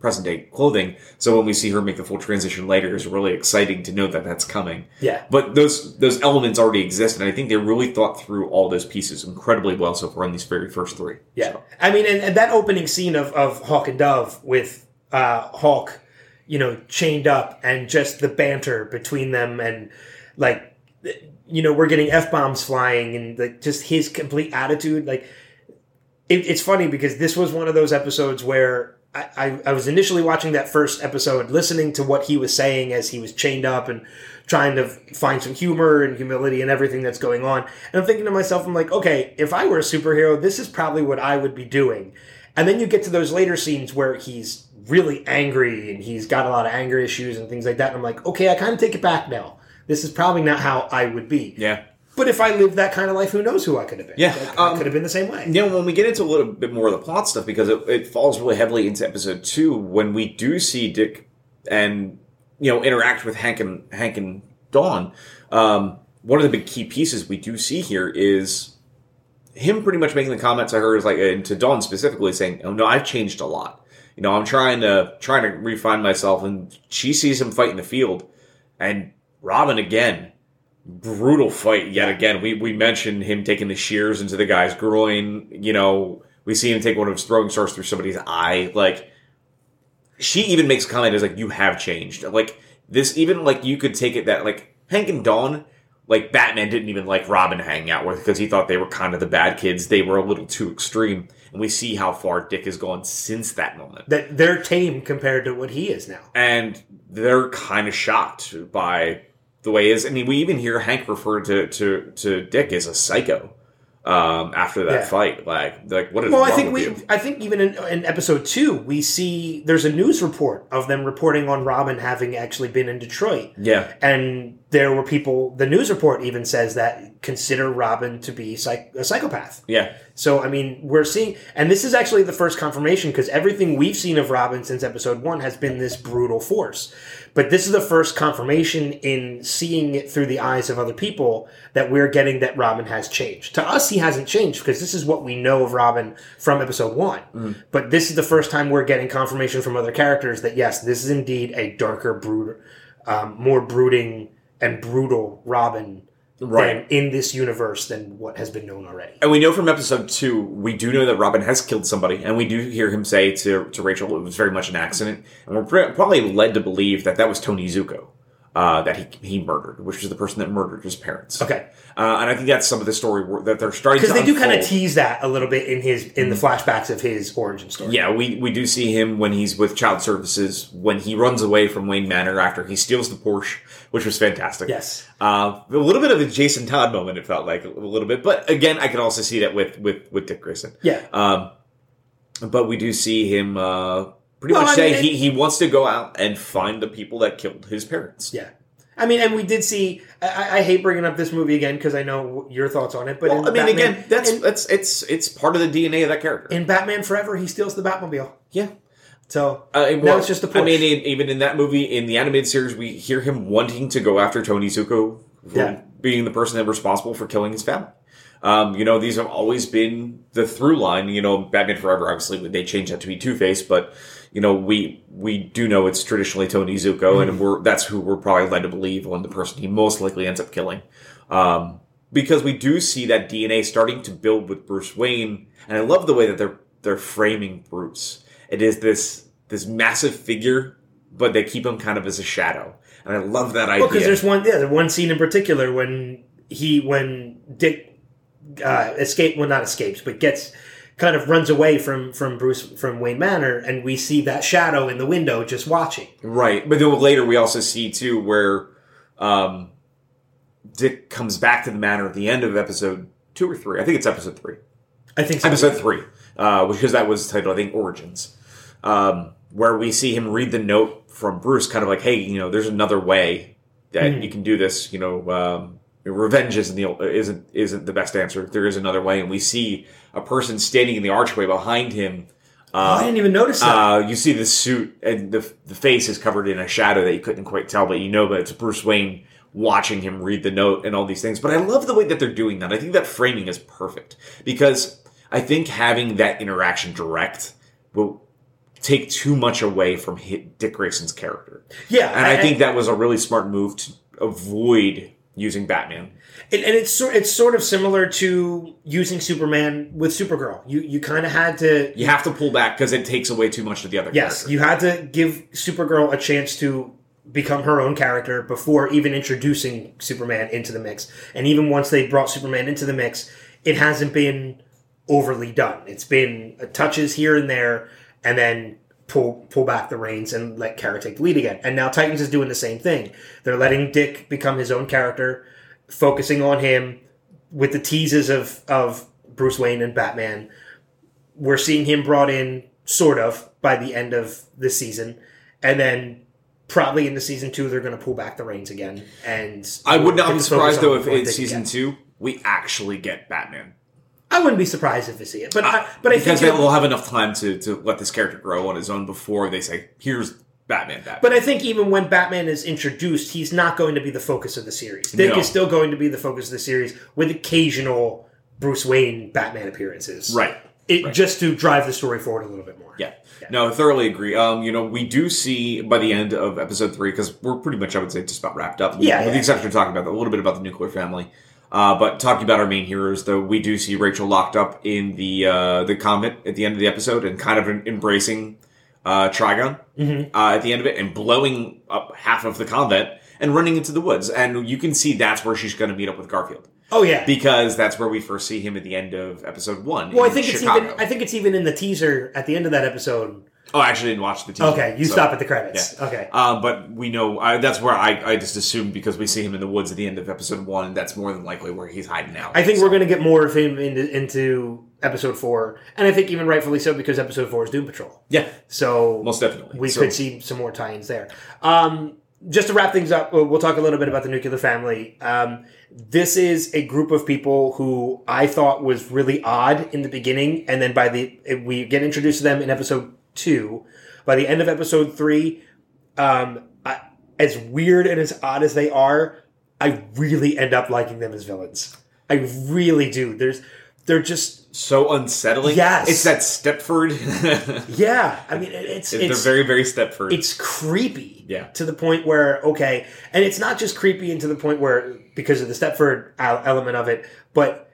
present day clothing. So when we see her make the full transition later, it's really exciting to know that that's coming. Yeah. But those those elements already exist, and I think they really thought through all those pieces incredibly well so far in these very first three. Yeah, So, I mean, and, and that opening scene of, of Hawk and Dove with uh, Hawk, you know, chained up, and just the banter between them, and like, you know, we're getting f bombs flying, and like just his complete attitude. Like, it, it's funny because this was one of those episodes where. I, I, I was initially watching that first episode, listening to what he was saying as he was chained up and trying to find some humor and humility and everything that's going on. And I'm thinking to myself, I'm like, okay, if I were a superhero, this is probably what I would be doing. And then you get to those later scenes where he's really angry and he's got a lot of anger issues and things like that. And I'm like, okay, I kind of take it back now. This is probably not how I would be. yeah. But if I lived that kind of life, who knows who I could have been? Yeah, Like, I um, could have been the same way. You know, when we get into a little bit more of the plot stuff, because it, it falls really heavily into episode two, when we do see Dick and you know interact with Hank and Hank and Dawn, um, one of the big key pieces we do see here is him pretty much making the comments I heard is like, and to Dawn specifically saying, "Oh no, I've changed a lot. You know, I'm trying to trying to refine myself." And she sees him fight in the field, and Robin again brutal fight yet again. We we mentioned him taking the shears into the guy's groin. You know, we see him take one of his throwing stars through somebody's eye. Like she even makes a comment as like, "You have changed." Like this, even like you could take it that like Hank and Dawn. Like Batman didn't even like Robin hanging out with because he thought they were kind of the bad kids. They were a little too extreme, and we see how far Dick has gone since that moment That they're tame compared to what he is now. and they're kind of shocked by the way is. I mean, we even hear Hank refer to to to Dick as a psycho um, after that Yeah. fight. Like, like what is Well, I think we, you? I think even in, in episode two, we see there's a news report of them reporting on Robin having actually been in Detroit. Yeah, And there were people, the news report even says that consider Robin to be psych, a psychopath. yeah, So, I mean, we're seeing, and this is actually the first confirmation because everything we've seen of Robin since episode one has been this brutal force. But this is the first confirmation in seeing it through the eyes of other people that we're getting that Robin has changed. To us, he hasn't changed because this is what we know of Robin from episode one. But this is the first time we're getting confirmation from other characters that yes, this is indeed a darker, brood, um, more brooding and brutal Robin Right. in this universe than what has been known already. and we know from episode two, we do know that Robin has killed somebody, and we do hear him say to to Rachel it was very much an accident, and we're probably led to believe that that was Tony Zucco. Uh, that he he murdered, which was the person that murdered his parents. Okay. Uh, and I think that's some of the story wor- that they're starting Because they do kind of tease that a little bit in his in the flashbacks of his origin story. Yeah, we, we do see him when he's with child services when he runs away from Wayne Manor after he steals the Porsche, which was fantastic. Yes. Uh, a little bit of a Jason Todd moment, it felt like a little bit, but again, I could also see that with with with Dick Grayson. Yeah. Um, but we do see him uh, pretty Well, much I say mean, he, he wants to go out and find the people that killed his parents. Yeah. I mean, and we did see. I, I hate bringing up this movie again because I know your thoughts on it. But Well, I mean, Batman- again, that's in, that's it's it's part of the DNA of that character. in Batman Forever, he steals the Batmobile. yeah. So Uh, now well, it's just a I Porsche. mean, in, even in that movie, in the animated series, we hear him wanting to go after Tony Zucco for Yeah. being the person that responsible for killing his family. Um, you know, these have always been the through line. You know, Batman Forever, obviously, they changed that to be Two Face, but you know, we we do know it's traditionally Tony Zucco, Mm-hmm. and we're that's who we're probably led to believe on the person he most likely ends up killing. Um, because we do see that DNA starting to build with Bruce Wayne, and I love the way that they're they're framing Bruce. It is this this massive figure, but they keep him kind of as a shadow, and I love that idea. Well, because there's one, yeah, the one scene in particular when he, when Dick uh, escape, well, not escapes, but gets kind of runs away from from Bruce from Wayne Manor, and we see that shadow in the window just watching. Right, but then later we also see too where um, Dick comes back to the manor at the end of episode two or three. I think it's episode three. I think so. Episode three, uh, because that was titled I think Origins, um, where we see him read the note from Bruce, kind of like, "Hey, you know, there's another way that Hmm. you can do this. You know, um, revenge isn't the isn't isn't the best answer. There is another way." And we see a person standing in the archway behind him. Oh, I didn't even notice that. Uh, you see the suit and the the face is covered in a shadow that you couldn't quite tell, but you know that it's Bruce Wayne watching him read the note and all these things. But I love the way that they're doing that. I think that framing is perfect because I think having that interaction direct will take too much away from Dick Grayson's character, yeah, and I, think that was a really smart move to avoid using Batman. and, and it's sort it's sort of similar to using Superman with Supergirl. You you kind of had to You have to pull back because it takes away too much of the other. Yes, character. you had to give Supergirl a chance to become her own character before even introducing Superman into the mix. And even once they brought Superman into the mix, it hasn't been overly done. It's been touches here and there, and then pull pull back the reins and let Kara take the lead again. And now Titans is doing the same thing. They're letting Dick become his own character, focusing on him with the teases of of Bruce Wayne and Batman we're seeing him brought in sort of by the end of the season and then probably into season two they're going to pull back the reins again and I would not be surprised though if in season get. two we actually get Batman. I wouldn't be surprised if we see it but I, but i because think they will have enough time to, to let this character grow on his own before they say, "Here's Batman." Batman. but I think even when Batman is introduced, he's not going to be the focus of the series. Dick No. is still going to be the focus of the series with occasional Bruce Wayne Batman appearances. right, It, Just to drive the story forward a little bit more. yeah. No, I thoroughly agree. Um, you know, we do see by the end of episode three because we're pretty much, I would say, just about wrapped up. Yeah, with yeah. the exception of talking about a little bit about the nuclear family. Uh, but talking about our main heroes, though, we do see Rachel locked up in the uh, the convent at the end of the episode and kind of embracing uh, Trigon Mm-hmm. uh, at the end of it and blowing up half of the convent and running into the woods. And you can see that's where she's going to meet up with Garfield. Oh yeah. because that's where we first see him at the end of episode one. well, I in think it's even. I think it's even in the teaser at the end of that episode. Oh, I actually didn't watch the teaser. Okay, you so- stop at the credits. Okay. Um, but we know I, that's where I, I just assumed because we see him in the woods at the end of episode one. That's more than likely where he's hiding out. I think So- we're going to get more of him into, into episode four, and I think even rightfully so because episode four is Doom Patrol. yeah, So most definitely. we So- could see some more tie-ins there. Um, just to wrap things up, we'll we'll talk a little bit about the nuclear family. Um, this is a group of people who I thought was really odd in the beginning, and then by the we get introduced to them in episode two. By the end of episode three, um, I, as weird and as odd as they are, I really end up liking them as villains. I really do. There's they're just so unsettling. Yes. it's that Stepford. yeah. I mean, it- it's They're very very Stepford. it's creepy. Yeah. To the point where okay, and it's not just creepy and to the point where because of the Stepford element of it, but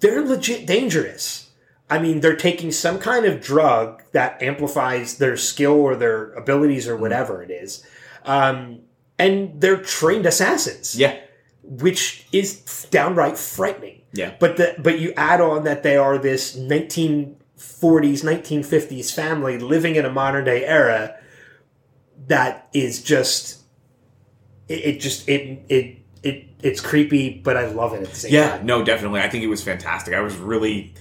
they're legit dangerous. I mean, they're taking some kind of drug that amplifies their skill or their abilities Mm-hmm. or whatever it is. Um, and they're trained assassins. Yeah. which is downright frightening. Yeah. But the but you add on that they are this 1940s, 1950s family living in a modern day era that is just it, it just it it it it's creepy, but I love it at the same Yeah, time. no, definitely. I think it was fantastic. I was really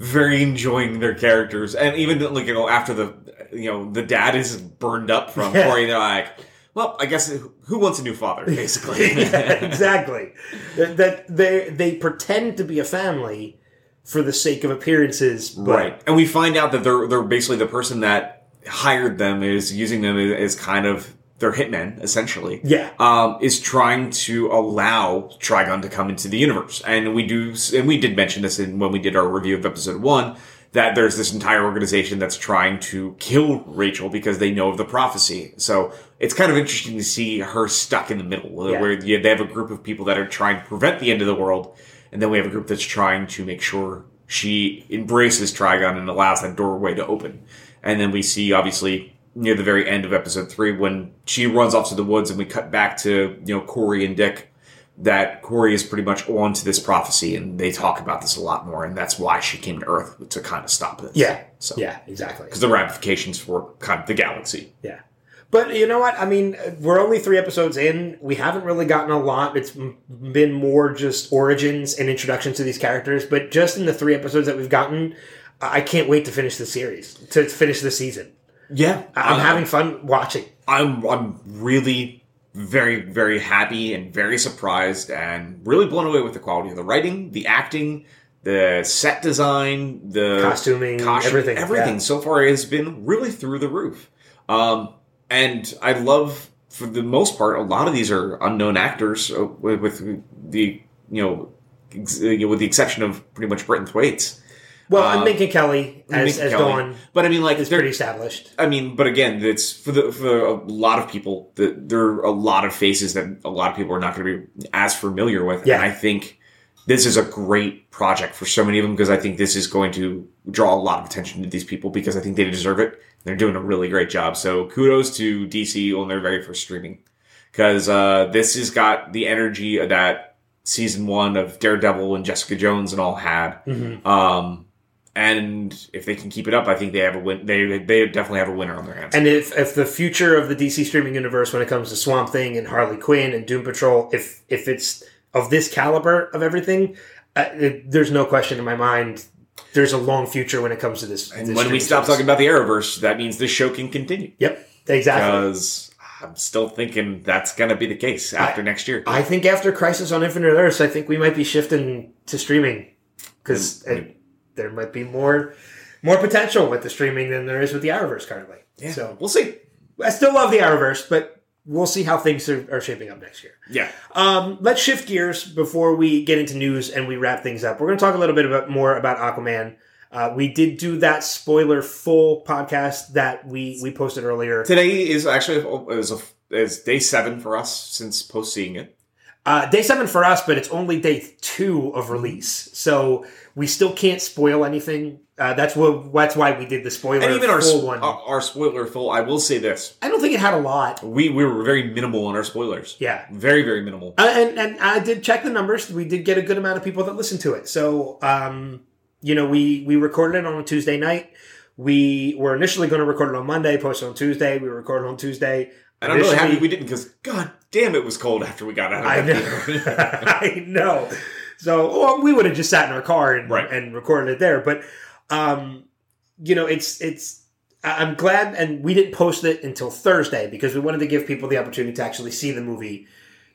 very enjoying their characters, and even like you know after the you know the dad is burned up from Yeah. Kory, they're like, well, I guess who wants a new father, basically. yeah, exactly. That, they they pretend to be a family for the sake of appearances, but right, and we find out that they're they're basically the person that hired them is using them as kind of their hitmen, essentially. Yeah. um, is trying to allow Trigon to come into the universe, and we do, and we did mention this in when we did our review of episode one that there's this entire organization that's trying to kill Rachel because they know of the prophecy. So it's kind of interesting to see her stuck in the middle, Yeah. where they have a group of people that are trying to prevent the end of the world, and then we have a group that's trying to make sure she embraces Trigon and allows that doorway to open. And then we see, obviously, near the very end of episode three, when she runs off to the woods, and we cut back to you know Kory and Dick, that Kory is pretty much on to this prophecy, and they talk about this a lot more, and that's why she came to Earth to kind of stop this. yeah, So yeah, exactly. because the ramifications for kind of the galaxy. Yeah. But you know what? I mean, we're only three episodes in. We haven't really gotten a lot. It's been more just origins and introduction to these characters. But just in the three episodes that we've gotten, I can't wait to finish the series, to finish the season. Yeah, I'm Uh, having fun watching. I'm I'm really very very happy and very surprised and really blown away with the quality of the writing, the acting, the set design, the Costuming, costume, everything, everything yeah. so far has been really through the roof. Um, and I love, for the most part, a lot of these are unknown actors, uh, with, with the you know, ex- you know, with the exception of pretty much Brenton Thwaites. Well, Uh, I'm Minka Kelly as, Minka as Kelly. Dawn But I mean, like, is pretty established. I mean, but again, it's for the for a lot of people that there are a lot of faces that a lot of people are not going to be as familiar with, Yeah. and I think this is a great project for so many of them because I think this is going to draw a lot of attention to these people because I think they deserve it. They're doing a really great job. So kudos to DC on their very first streaming because uh, this has got the energy that season one of Daredevil and Jessica Jones and all had. Mhm. Um, and if they can keep it up, I think they have a win. They they definitely have a winner on their hands. And if, if the future of the DC streaming universe, when it comes to Swamp Thing and Harley Quinn and Doom Patrol, if if it's of this caliber of everything, uh, it, there's no question in my mind. There's a long future when it comes to this. and this when we stop service. talking about the Arrowverse, that means this show can continue Yep, exactly. because I'm still thinking that's going to be the case after next year. I think after Crisis on Infinite Earths, I think we might be shifting to streaming because there might be more more potential with the streaming than there is with the Arrowverse currently. yeah, So we'll see. I still love the Arrowverse, but we'll see how things are, are shaping up next year. Yeah, Um, let's shift gears before we get into news and we wrap things up. We're going to talk a little bit about more about Aquaman. Uh, we did do that spoiler full podcast that we we posted earlier. today is actually is a is day seven for us since post seeing it. Uh, day seven for us, but it's only day two of release, so we still can't spoil anything. Uh, that's what that's why we did the spoiler And even our, full one. our our spoiler full. I will say this: I don't think it had a lot. we we were very minimal on our spoilers. Yeah, Very very minimal. Uh, and and I did check the numbers. We did get a good amount of people that listened to it. So, um, you know, we we recorded it on a Tuesday night. We were initially going to record it on Monday, post it on Tuesday. We recorded on Tuesday. And I'm really happy we didn't because god damn it was cold after we got out of I know. I know. So we would have just sat in our car and, Right. and recorded it there. But um, you know, it's it's. I'm glad, and we didn't post it until Thursday because we wanted to give people the opportunity to actually see the movie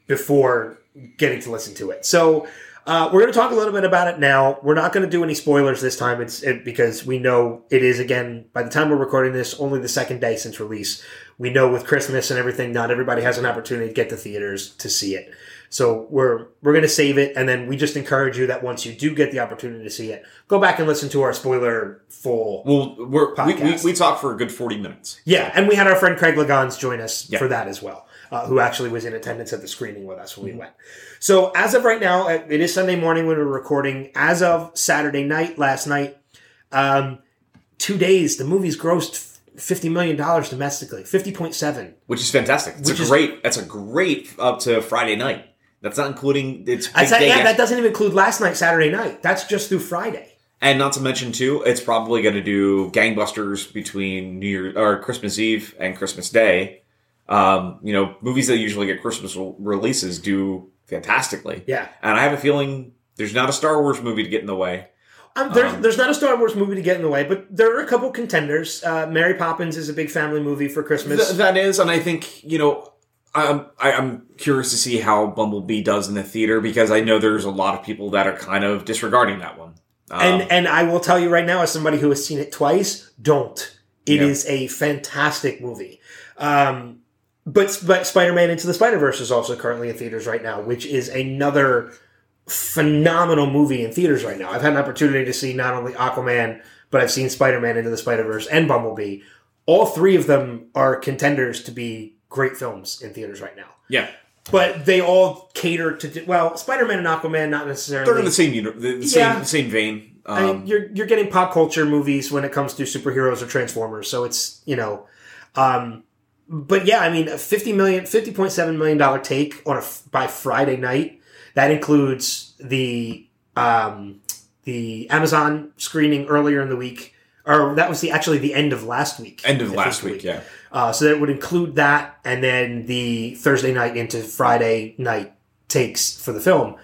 before getting to listen to it. So uh, we're going to talk a little bit about it now. We're not going to do any spoilers this time. It's it, because we know it is again by the time we're recording this only the second day since release. We know with Christmas and everything, not everybody has an opportunity to get to theaters to see it. So we're we're going to save it, and then we just encourage you that once you do get the opportunity to see it, go back and listen to our spoiler full. well, we're, we, we Podcast. we talked for a good forty minutes. Yeah, and we had our friend Craig Lagans join us Yeah. for that as well, uh, who actually was in attendance at the screening with us when we went. So as of right now, uh, it is Sunday morning when we're recording. As of Saturday night, last night, um, two days, the movie's grossed fifty million dollars domestically, fifty point seven. which is fantastic. It's a is- great. That's a great up to Friday night. That's not including it's big yeah, that doesn't even include last night, Saturday night. That's just through Friday. and not to mention too, it's probably going to do gangbusters between New Year or Christmas Eve and Christmas Day. Um, you know, movies that usually get Christmas releases do fantastically. Yeah. and I have a feeling there's not a Star Wars movie to get in the way. Um, there's, Um, there's not a Star Wars movie to get in the way, but there are a couple contenders. Uh, Mary Poppins is a big family movie for Christmas. Th- that is, and I think you know, I'm I, I'm curious to see how Bumblebee does in the theater because I know there's a lot of people that are kind of disregarding that one. Um, and and I will tell you right now, as somebody who has seen it twice, don't. It Yeah. is a fantastic movie. Um, but but Spider Man Into the Spider Verse is also currently in theaters right now, which is another phenomenal movie in theaters right now. I've had an opportunity to see not only Aquaman, but I've seen Spider Man Into the Spider Verse and Bumblebee. All three of them are contenders to be great films in theaters right now. yeah, But they all cater to well, Spider Man and Aquaman not necessarily. they're in the same uni- the, the Yeah. same same vein. Um, I mean, you're you're getting pop culture movies when it comes to superheroes or Transformers, so it's you know, um, but yeah, I mean, a fifty million, fifty point seven million dollar take on a by Friday night. That includes the um, the Amazon screening earlier in the week, or that was the actually the end of last week. end of last think, week. Yeah, Uh, so that would include that, and then the Thursday night into Friday night takes for the film.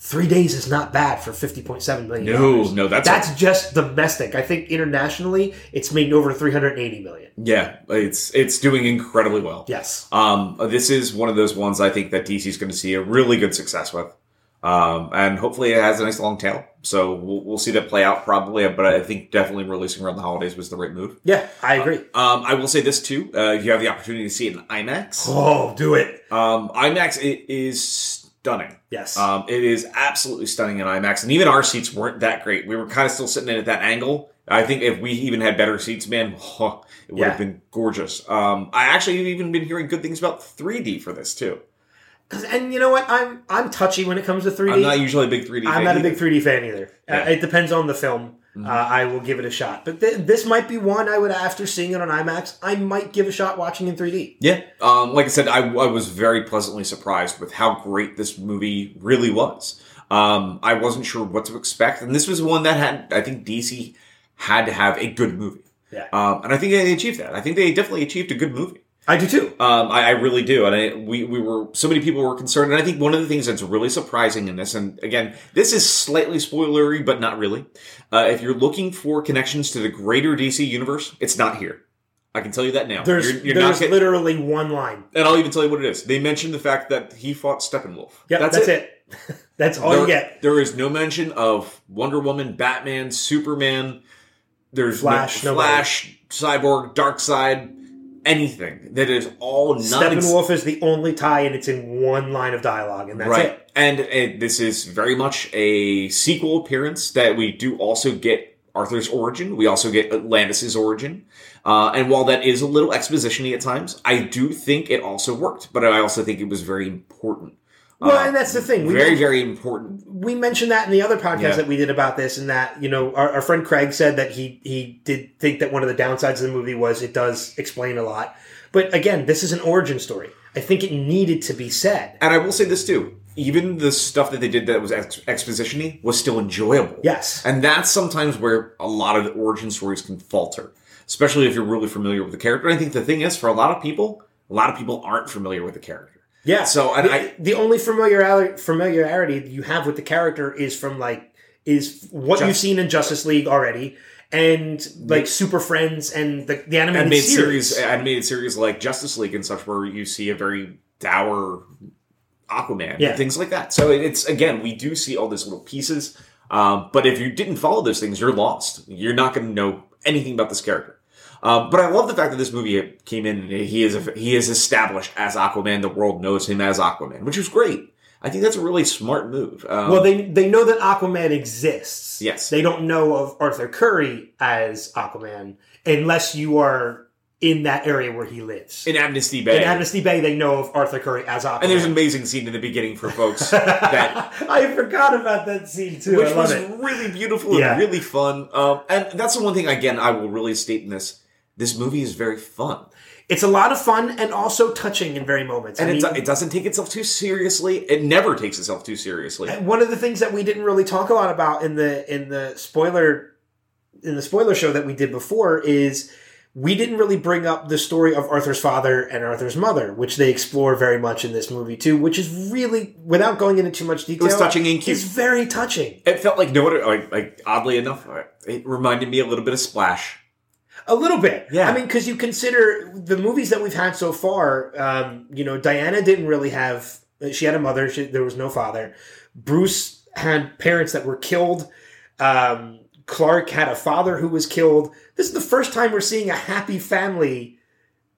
Three days is not bad for fifty point seven million. no, no, that's That's just domestic. I think internationally, it's made over 380 million. yeah, it's it's doing incredibly well. Yes. Um, this is one of those ones I think that DC is going to see a really good success with. Um, and hopefully it has a nice long tail. So we'll, we'll see that play out probably, but I think definitely releasing around the holidays was the right move. Yeah, I agree. Um, I will say this too. Uh, if you have the opportunity to see it in IMAX, oh, do it. um, IMAX it is stunning. Yes. Um, it is absolutely stunning in IMAX, and even our seats weren't that great. We were kind of still sitting in at that angle. I think if we even had better seats, man, oh, it would Yeah. have been gorgeous. Um, I actually have even been hearing good things about 3D for this too. And you know what? I'm I'm touchy when it comes to 3D. I'm not usually a big 3D. I'm fan not a either. big 3D fan either. Yeah. Uh, it depends on the film. Mhm. Uh, I will give it a shot. But th- this might be one I would, after seeing it on IMAX, I might give a shot watching in 3D. Yeah. Um, like I said, I, I was very pleasantly surprised with how great this movie really was. Um, I wasn't sure what to expect, and this was one that had, I think DC had to have a good movie. Yeah. Um, and I think they achieved that. I think they definitely achieved a good movie. I do too. Um, I, I really do, and I, we we were so many people were concerned, and I think one of the things that's really surprising in this, and again, this is slightly spoilery, but not really. Uh, if you're looking for connections to the greater DC universe, it's not here. I can tell you that now. There's You're- you're there's literally one line. and I'll even tell you what it is. They mentioned the fact that he fought Steppenwolf. Yeah, that's, it. that's all there, you get. There is no mention of Wonder Woman, Batman, Superman. There's Flash, no nobody. Flash, Cyborg, Darkseid, anything. That is all Steppenwolf is the only tie, and it's in one line of dialogue, and that's right. it. And, and this is very much a sequel appearance that we do also get Arthur's origin. We also get Atlantis' origin. Uh, and while that is a little exposition-y at times, I do think it also worked. But I also think it was very important. Well, Uh, and that's the thing. We very, very important. we mentioned that in the other podcast Yeah. that we did about this, and that you know our, our friend Craig said that he he did think that one of the downsides of the movie was it does explain a lot. But again, this is an origin story. I think it needed to be said. And I will say this too. Even the stuff that they did that was ex- exposition-y was still enjoyable. Yes. And that's sometimes where a lot of the origin stories can falter, especially if you're really familiar with the character. I think the thing is, for a lot of people, a lot of people aren't familiar with the character. Yeah. So, and the, I- the only familiarity familiarity you have with the character is from like is what you've seen in Justice League already, and like Super Friends and the the animated Animated series. series, animated series like Justice League and such, where you see a very dour Aquaman, Yeah. things like that. So it's again, we do see all these little pieces. Um, but if you didn't follow those things, you're lost. You're not going to know anything about this character. Um, but I love the fact that this movie came in. and He is he is established as Aquaman. The world knows him as Aquaman, which is great. I think that's a really smart move. Um, Well, they they know that Aquaman exists. Yes. They don't know of Arthur Curry as Aquaman unless you are in that area where he lives. in Amnesty Bay, In Amnesty Bay, they know of Arthur Curry as Aquaman. and there's an amazing scene in the beginning for folks that I forgot about that scene too. which was it. really beautiful Yeah. and really fun. Um, and that's the one thing again I will really state in this: this movie is very fun. It's a lot of fun and also touching in very moments. And I it, mean, it doesn't take itself too seriously. It never takes itself too seriously. one of the things that we didn't really talk a lot about in the in the spoiler in the spoiler show that we did before is we didn't really bring up the story of Arthur's father and Arthur's mother, which they explore very much in this movie too, which is really without going into too much detail. was touching and cute. It's very touching. It felt like no one, like, like oddly enough, it reminded me a little bit of Splash. A little bit, Yeah. I mean, because you consider the movies that we've had so far. Um, you know, Diana didn't really have. She had a mother. She, there was no father. Bruce had parents that were killed. Um, Clark had a father who was killed. This is the first time we're seeing a happy family,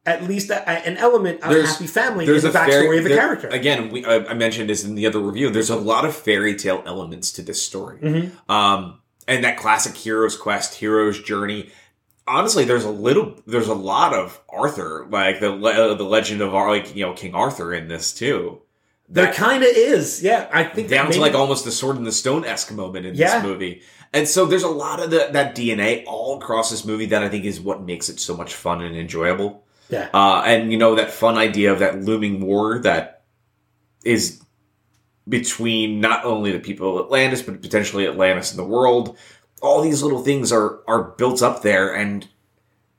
at least a, an element of There's- happy family in the a backstory fairy- of a there- character. Again, we, I, I mentioned this in the other review. There's a lot of fairy tale elements to this story. Mhm. Um, and that classic hero's quest, hero's journey. Honestly, there's a little, there's a lot of Arthur, like the le- the legend of Ar- like you know King Arthur in this too. there kind of is, yeah. I think down to like almost the sword in the stone esque moment in Yeah. this movie. And so there's a lot of the, that DNA all across this movie that I think is what makes it so much fun and enjoyable. yeah. Uh, and you know that fun idea of that looming war that is between not only the people of Atlantis but potentially Atlantis and the world. All these little things are are built up there, and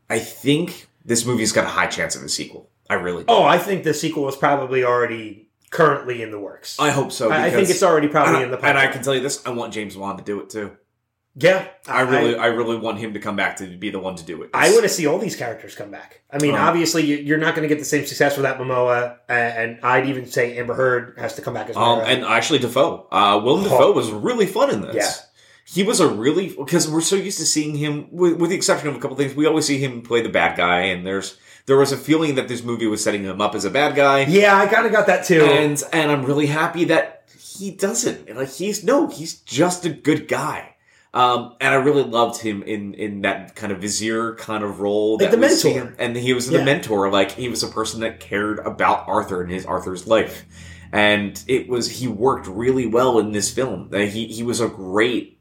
I think this movie's got a high chance of a sequel. I really do. Oh, I think the sequel is probably already currently in the works. I hope so. I I think it's already probably in the I, and I can tell you this: I want James Wan to do it too. Yeah, I really, I, really want him to come back to be the one to do it. I want to see all these characters come back. I mean, Um, obviously, you- you're not going to get the same success without Momoa, and I'd even say Amber Heard has to come back as well. Um, and actually, Dafoe, uh, Willem Dafoe was really fun in this. Yeah. He was a really because we're so used to seeing him, with, with the exception of a couple things, we always see him play the bad guy, and there's there was a feeling that this movie was setting him up as a bad guy, yeah, I kind of got that too. and and I'm really happy that he doesn't. Like he's no, he's just a good guy. Um, and I really loved him in in that kind of vizier kind of role. Like the mentor. and he was Yeah. the mentor. Like he was a person that cared about Arthur and his Arthur's life, and it was he worked really well in this film. He he was a great,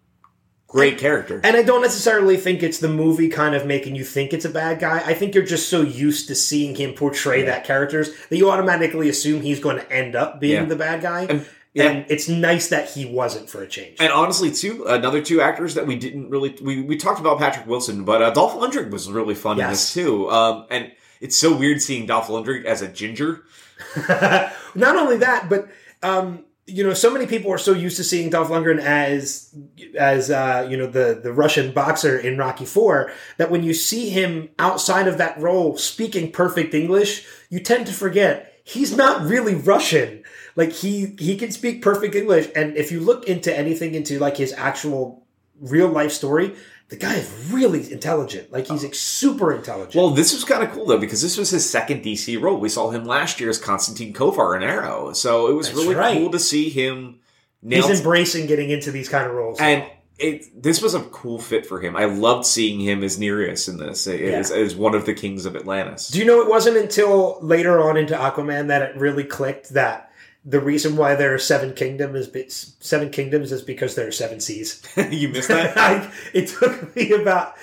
great character. And I don't necessarily think it's the movie kind of making you think it's a bad guy. I think you're just so used to seeing him portray that characters that you automatically assume he's going to end up being Yeah. the bad guy. And- yeah. And it's nice that he wasn't for a change. And honestly, too, another two actors that we didn't really we, we talked about Patrick Wilson, but uh, Dolph Lundgren was really fun in this too. Um, and it's so weird seeing Dolph Lundgren as a ginger. Not only that, but um, you know, so many people are so used to seeing Dolph Lundgren as as uh, you know the the Russian boxer in Rocky Four that when you see him outside of that role speaking perfect English, you tend to forget he's not really Russian. Like he he can speak perfect English, and if you look into anything into like his actual real life story, the guy is really intelligent. Like he's like, super intelligent. Well, this was kind of cool though because this was his second DC role. We saw him last year as Konstantin Kovar in Arrow, so it was That's really right. cool to see him nail he's embracing getting into these kind of roles. and it this was a cool fit for him. I loved seeing him as Nereus in this, as, as one of the kings of Atlantis. Do you know it wasn't until later on into Aquaman that it really clicked that the reason why there are seven kingdoms is seven kingdoms is because there are seven seas. you missed that? I, it took me about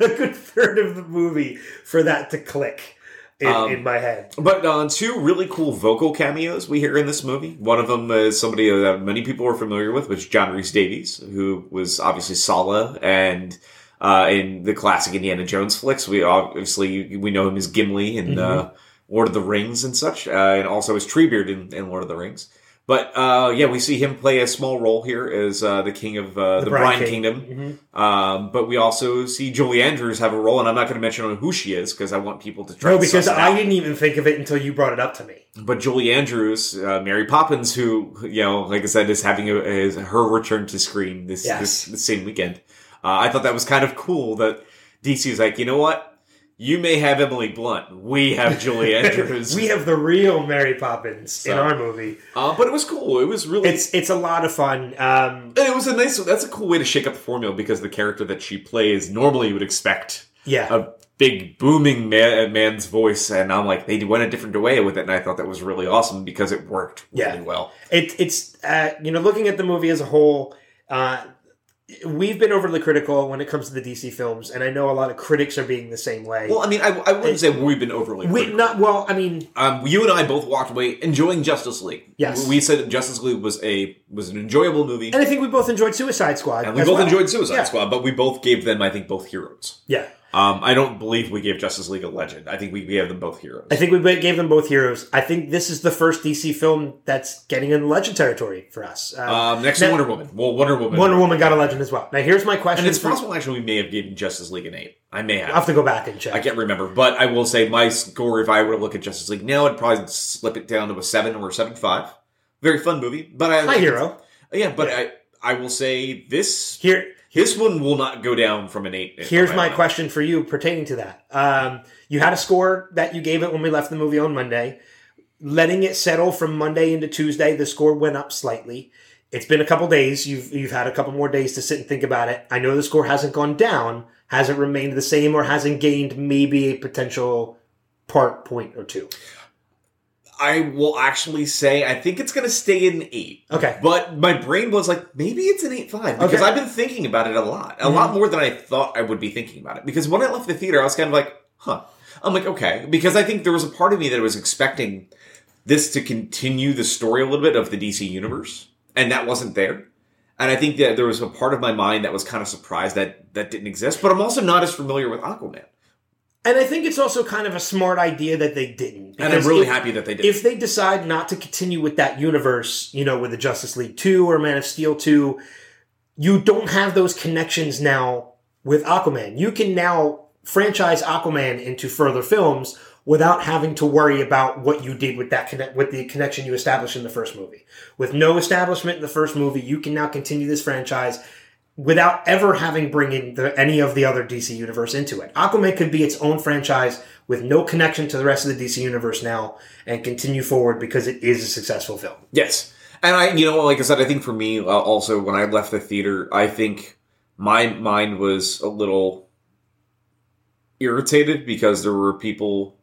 a good third of the movie for that to click in, Um, in my head. But uh, two really cool vocal cameos we hear in this movie. One of them is somebody that many people are familiar with, which is John Rhys-Davies, who was obviously Sallah and uh, in the classic Indiana Jones flicks. We obviously we know him as Gimli in uh, Lord of the Rings and such, uh, and also as Treebeard in, in Lord of the Rings. But uh, yeah, we see him play a small role here as uh, the king of uh, the, Brine King. Kingdom. Um, but we also see Julie Andrews have a role, and I'm not going to mention who she is because I want people to try. No, to because I out. didn't even think of it until you brought it up to me. But Julie Andrews, uh, Mary Poppins, who you know, like I said, is having a, is her return to screen this Yes. this, this same weekend. Uh, I thought that was kind of cool that DC was like, you know what, you may have Emily Blunt, we have Julie Andrews. we have the real Mary Poppins in our movie. uh, but it was cool. It was really. It's it's a lot of fun. Um, and it was a nice. That's a cool way to shake up the formula because the character that she plays normally you would expect yeah, a big booming man, man's voice, and I'm like they went a different way with it, and I thought that was really awesome because it worked really Yeah. well. it, it's uh, you know looking at the movie as a whole uh, we've been overly critical when it comes to the DC films, and I know a lot of critics are being the same way. Well, I mean, I, I wouldn't say we've been overly. we critical. not well. I mean, Um, you and I both walked away enjoying Justice League. Yes. we said Justice League was a was an enjoyable movie, and I think we both enjoyed Suicide Squad. and we both well. enjoyed Suicide Yeah. Squad. But we both gave them, I think, both heroes. Yeah, Um, I don't believe we gave Justice League a legend. I think we gave them both heroes. I think we gave them both heroes. I think this is the first DC film that's getting in legend territory for us. Um, Um, next now- to Wonder Woman. Well, Wonder Woman. Wonder Woman got a legend as well. Now, here's my question. And it's for- possible actually we may have given Justice League an eight. I may have. I'll have to go back and check. I can't remember, but I will say my score. If I were to look at Justice League now, I'd probably slip it down to a seven or a seven five. Very fun movie, but I My hero. Yeah, but I I will say this Here, this one will not go down from an eight. Here's my question for you pertaining to that. Um, you had a score that you gave it when we left the movie on Monday. Letting it settle from Monday into Tuesday, the score went up slightly. It's been a couple days. You've you've had a couple more days to sit and think about it. I know the score hasn't gone down, hasn't remained the same, or hasn't gained maybe a potential part point or two. I will actually say I think it's going to stay an eight. Okay. But my brain was like, maybe it's an eight five because Okay. I've been thinking about it a lot, a mm-hmm. lot more than I thought I would be thinking about it. Because when I left the theater, I was kind of like, huh. I'm like, okay, because I think there was a part of me that was expecting this to continue the story a little bit of the DC universe, and that wasn't there. And I think that there was a part of my mind that was kind of surprised that that didn't exist. But I'm also not as familiar with Aquaman, And I think it's also kind of a smart idea that they didn't. and I'm really if- happy that they did. if they decide not to continue with that universe, you know, with the Justice League 2 or Man of Steel 2, you don't have those connections now with Aquaman. You can now franchise Aquaman into further films without having to worry about what you did with that connect with the connection you established in the first movie. With no establishment in the first movie, you can now continue this franchise without ever having bringing the, any of the other DC universe into it. Aquaman could be its own franchise with no connection to the rest of the DC universe now and continue forward because it is a successful film. Yes. And I, you know, like I said, I think for me, uh, also, when I left the theater, I think my mind was a little irritated because there were people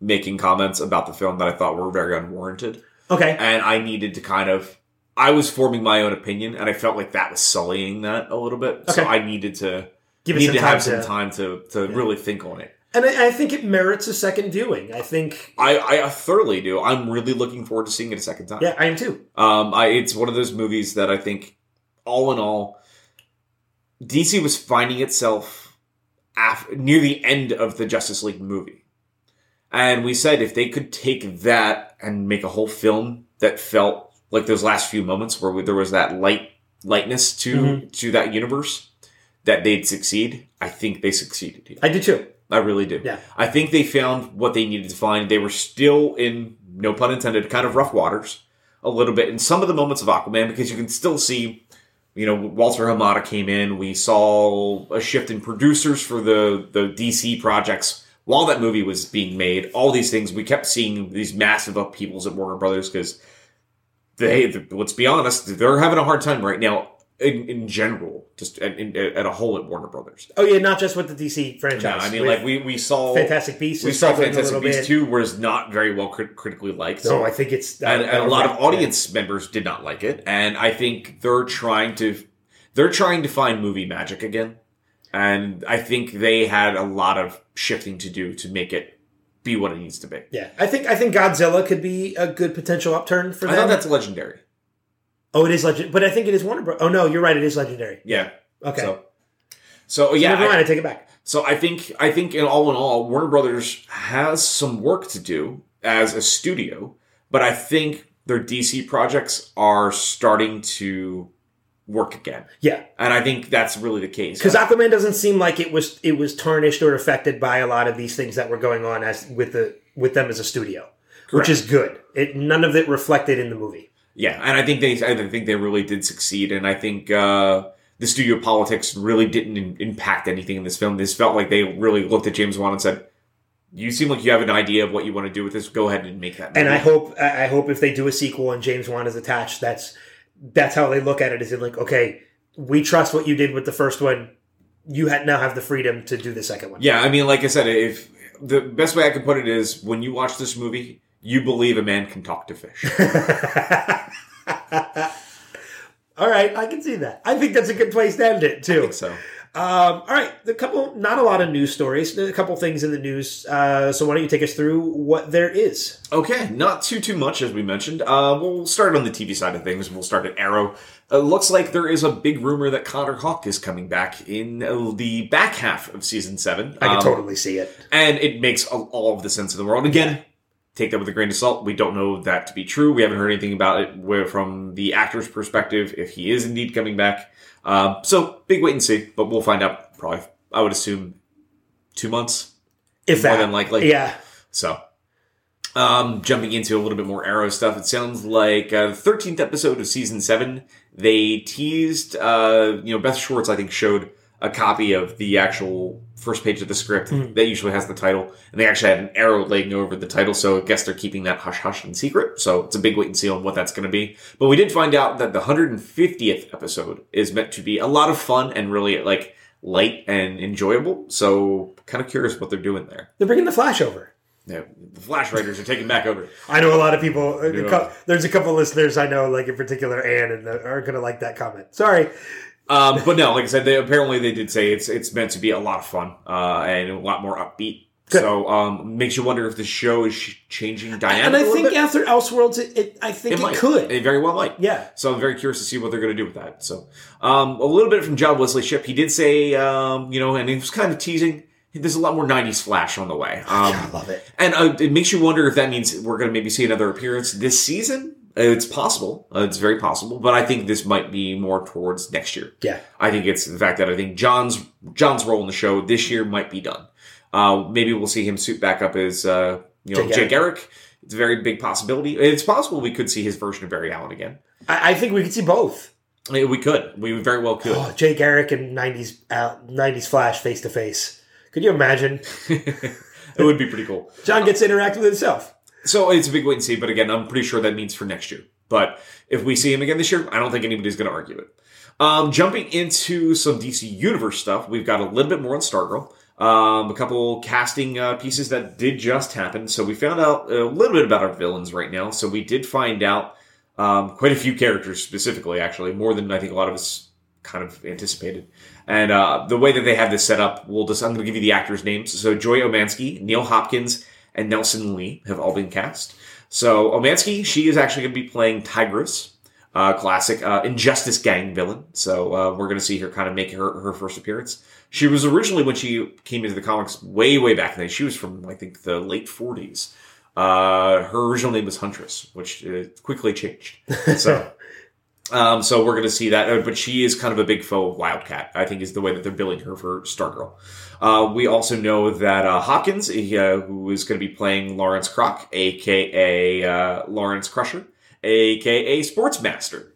making comments about the film that I thought were very unwarranted. Okay. And I needed to kind of, I was forming my own opinion, and I felt like that was sullying that a little bit. So I needed to. Give it need some to have some to- time to, to really think on it. And I, I think it merits a second viewing. I think, I, I thoroughly do. I'm really looking forward to seeing it a second time. yeah, I am too. Um, I, it's one of those movies that I think, all in all, DC was finding itself af- near the end of the Justice League movie, and we said if they could take that and make a whole film that felt like those last few moments where there was that light lightness to Mhm. to that universe, that they'd succeed. I think they succeeded here. I do too. I really do. Yeah. I think they found what they needed to find. They were still in, no pun intended, kind of rough waters a little bit in some of the moments of Aquaman because you can still see, you know, Walter Hamada came in. We saw a shift in producers for the, the DC projects while that movie was being made. All these things, we kept seeing these massive upheavals at Warner Brothers because they, let's be honest, they're having a hard time right now in, in general, just at, in, at a whole at Warner Brothers. Oh yeah, not just with the DC franchise. Yeah, I mean, like we, we saw Fantastic Beasts. we saw Fantastic Beasts 2 was not very well crit- critically liked. No, I think it's and, and a lot of yeah. audience members did not like it. And I think they're trying to they're trying to find movie magic again. And I think they had a lot of shifting to do to make it be what it needs to be. Yeah, I think I think Godzilla could be a good potential upturn for I them. thought that's legendary. oh, it is legend, but I think it is Warner Bros. Oh no, you're right. It is legendary. Yeah. Okay, So so yeah, yeah, never I- mind. I take it back. So I think I think in all in all, Warner Brothers has some work to do as a studio, but I think their DC projects are starting to work again, Yeah, and I think that's really the case. because Aquaman doesn't seem like it was it was tarnished or affected by a lot of these things that were going on as with the with them as a studio, Correct. which is good. It none of it reflected in the movie. yeah, and I think they I think they really did succeed, and I think uh, the studio politics really didn't in- impact anything in this film. This felt like they really looked at James Wan and said. You seem like you have an idea of what you want to do with this. Go ahead and make that. And. I hope I I hope if they do a sequel and James Wan is attached, that's that's how they look at it. Is it like okay, we trust what you did with the first one. You had now have the freedom to do the second one. Yeah, I mean, like I said, if the best way I can put it is when you watch this movie, you believe a man can talk to fish. All right, I can see that. I think that's a good place to end it I too. think so. Um, all right, a couple, not a lot of news stories. A couple things in the news. Uh, so why don't you take us through what there is? Okay, not too too much as we mentioned. Uh, we'll start on the TV side of things. We'll start at Arrow. It looks like there is a big rumor that Connor Hawke is coming back in uh, the back half of season seven. I can Um, totally see it. and it makes all- all of the sense in the world. Again, take that with a grain of salt. We don't know that to be true. We haven't heard anything about it from the actor's perspective if he is indeed coming back. Um, so big wait and see, but we'll find out probably. I would assume two months. If more that, than likely. yeah. So, um, jumping into a little bit more Arrow stuff, it sounds like uh, the thirteenth episode of season seven. They teased, uh, you know, Beth Schwartz, I think, showed a copy of the actual first page of the script hmm. that usually has the title, and they actually had an arrow laying over the title. So I guess they're keeping that hush hush and secret. So it's a big wait and see on what that's going to be. But we did find out that the 150th episode is meant to be a lot of fun and really like light and enjoyable. So kind of curious what they're doing there. They're bringing the Flash over. Yeah, the Flash Writers are taking back over. I know a lot of people. Uh, a Yeah. There's a couple listeners I know, like in particular, Anne, and are going to like that comment. Sorry. Um, but no, like I said, they apparently they did say it's it's meant to be a lot of fun uh, and a lot more upbeat. Good. So um, makes you wonder if the show is changing dynamic. And I think bit. after Elseworlds, it, it I think it it, could. It very well might. yeah. So I'm very curious to see what they're going to do with that. So um, a little bit from John Wesley Shipp. He did say, um, you know, and he was kind of teasing. There's a lot more '90s Flash on the way. Um, I love it. And uh, it makes you wonder if that means we're going to maybe see another appearance this season. It's possible. Uh, it's very possible. But I think this might be more towards next year. Yeah. I think it's the fact that I think John's John's role in the show this year might be done. Uh, maybe we'll see him suit back up as uh, you know Jake Jay Garrick. It's a very big possibility. It's possible we could see his version of Barry Allen again. I, I think we could see both. I mean, we could. We very well could. Oh, Jay Garrick and '90s uh, '90s Flash face to face. Could you imagine? it would be pretty cool. John gets to interact with himself. So it's a big wait and see. But again, I'm pretty sure that means for next year. But if we see him again this year, I don't think anybody's going to argue it. Um, jumping into some DC Universe stuff, we've got a little bit more on Stargirl. Um, a couple casting uh, pieces that did just happen. So we found out a little bit about our villains right now. So we did find out um, quite a few characters specifically, actually, more than I think a lot of us kind of anticipated. And uh, the way that they have this set up, we'll just I'm going to give you the actors' names. So Joy Osmanski, Neil Hopkins, and Nelson Lee have all been cast. So Osmanski, she is actually going to be playing Tigress, uh, classic uh, Injustice Gang villain. So uh, we're going to see her kind of make her her first appearance. She was originally when she came into the comics way way back in the. She was from I think the late 40s. Uh, her original name was Huntress, which uh, quickly changed. So. Um, so we're going to see that, uh, but she is kind of a big foe of Wildcat. I think is the way that they're billing her for Stargirl. Uh, we also know that uh, Hopkins, he, uh, who is going to be playing Lawrence Crock, aka uh, Lawrence Crusher, aka Sportsmaster.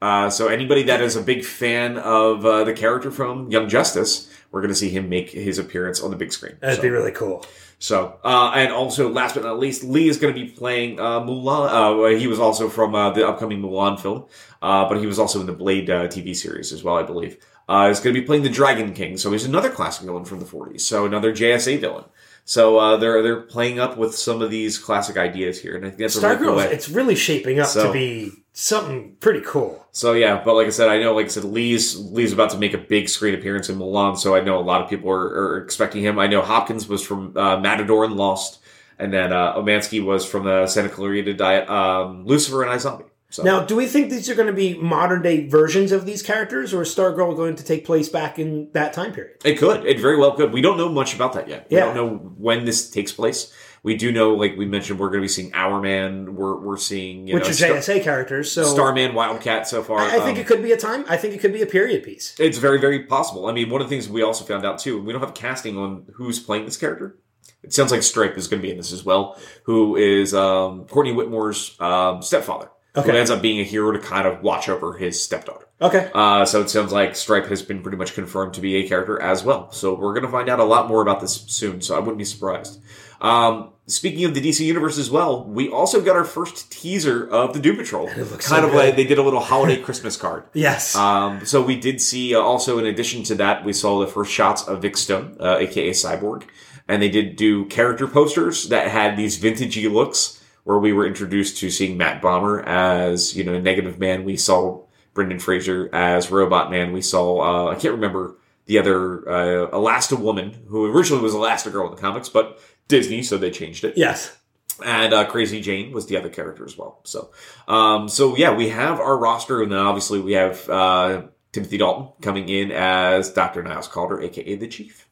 Uh, so anybody that is a big fan of uh, the character from Young Justice, we're going to see him make his appearance on the big screen. That'd So- be really cool. So, uh, and also, last but not least, Lee is going to be playing uh, Mulan. Uh, he was also from uh, the upcoming Mulan film, uh, but he was also in the Blade uh, TV series as well, I believe. Uh, he's going to be playing the Dragon King, so he's another classic villain from the 40s. So another JSA villain. So uh, they're they're playing up with some of these classic ideas here, and I think that's a really cool it's really shaping up So- to be something pretty cool. So yeah, but like I said, I know, like I said, Lee's Lee's about to make a big screen appearance in Mulan, so I know a lot of people are, are expecting him. I know Hopkins was from uh, Matador and Lost, and then uh, Osmanski was from the Santa Clarita Diet, um, Lucifer and iZombie. So Now, do we think these are going to be modern day versions of these characters, or is Stargirl going to take place back in that time period? it could, it very well could. We don't know much about that yet. We don't know when this takes place. We do know, like we mentioned, we're going to be seeing Hourman. We're we're seeing you Which know, are Star- JSA characters, so Starman, Wildcat so far. I, I think Um, it could be a time. I think it could be a period piece. It's very, very possible. I mean, one of the things we also found out too, we don't have casting on who's playing this character. It sounds like Stripe is going to be in this as well, who is um, Courtney Whitmore's um, stepfather, who ends up being a hero to kind of watch over his stepdaughter. Okay, Uh, so it sounds like Stripe has been pretty much confirmed to be a character as well. So we're going to find out a lot more about this soon. So I wouldn't be surprised. Um, speaking of the DC universe as well, we also got our first teaser of the Doom Patrol. it looks kind so of good. like they did a little holiday Christmas card. yes, Um, so we did see uh, also in addition to that, we saw the first shots of Vic Stone, uh, aka Cyborg, and they did do character posters that had these vintagey looks where we were introduced to seeing Matt Bomer as you know negative man. We saw Brendan Fraser as Robot Man. We saw uh, I can't remember the other uh, Elasti-Woman, who originally was Elastigirl in the comics, but Disney, so they changed it. Yes. And uh, Crazy Jane was the other character as well. So, um, so yeah, we have our roster, and then obviously we have uh, Timothy Dalton coming in as Dr. Niles Caulder, aka the Chief.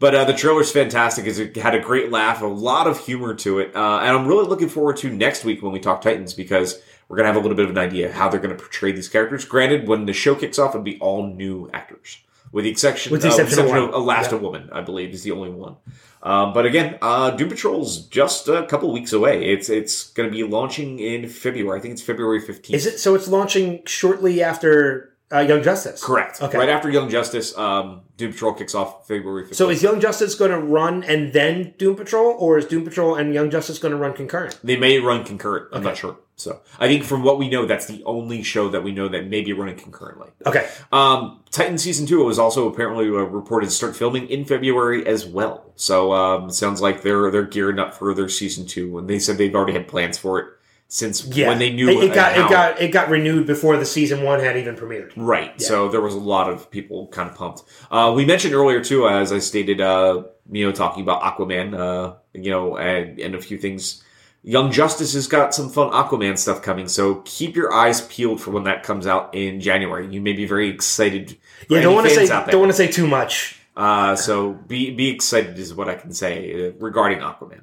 But uh, the trailer's fantastic. It had a great laugh, a lot of humor to it, uh, and I'm really looking forward to next week when we talk Titans because we're gonna have a little bit of an idea how they're gonna portray these characters. Granted, when the show kicks off, it'll be all new actors, with the exception, With the uh, exception of of one. Yeah. Woman, I believe, is the only one. Um, but again, uh, Doom Patrol's just a couple weeks away. It's it's going to be launching in February. I think it's February 15th. Is it so? It's launching shortly after uh, Young Justice. Correct. Okay. Right after Young Justice, um, Doom Patrol kicks off February 15th. So is Young Justice going to run and then Doom Patrol, or is Doom Patrol and Young Justice going to run concurrent? they may run concurrent. I'm Okay. not sure. So I think from what we know, that's the only show that we know that may be running concurrently. Okay. Um, Titan season two was also apparently uh, reported to start filming in February as well. So um, sounds like they're they're gearing up for their season two, and they said they've already had plans for it since Yeah. when they knew it, it got it got it got renewed before the season one had even premiered. Right. Yeah. So there was a lot of people kind of pumped. Uh, we mentioned earlier too, as I stated, uh, you know, talking about Aquaman, uh, you know, and, and a few things. Young Justice has got some fun Aquaman stuff coming, so keep your eyes peeled for when that comes out in January. You may be very excited. Yeah, don't want to say don't want to say too much. Uh, so be be excited is what I can say uh, regarding Aquaman.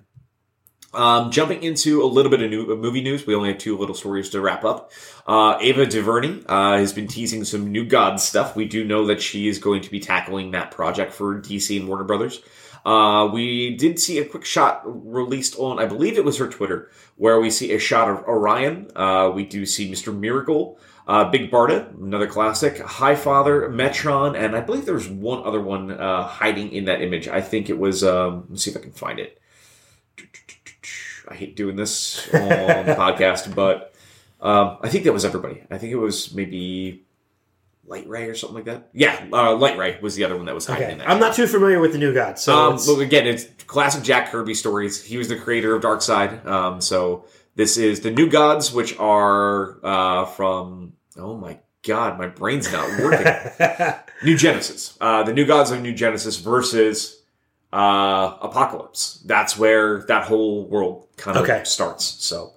Um, jumping into a little bit of new movie news, we only have two little stories to wrap up. Uh, Ava DuVernay uh, has been teasing some New Gods stuff. We do know that she is going to be tackling that project for DC and Warner Brothers. Uh, we did see a quick shot released on, I believe it was her Twitter, where we see a shot of Orion. Uh, we do see Mr. Miracle, uh, Big Barda, another classic, High Father, Metron, and I believe there's one other one hiding in that image. I think it was, um, let's see if I can find it. I hate doing this on the podcast, but um, I think that was everybody. I think it was maybe Light Ray or something like that. Yeah, uh, Light Ray was the other one that was hiding Okay, in that. I'm not too familiar with the New Gods, so Um, it's- again, it's classic Jack Kirby stories. He was the creator of Darkseid. Um, so this is the New Gods, which are uh, from oh my god, my brain's not working. New Genesis. Uh, the New Gods of New Genesis versus uh, Apokolips. That's where that whole world kind of Okay. starts. So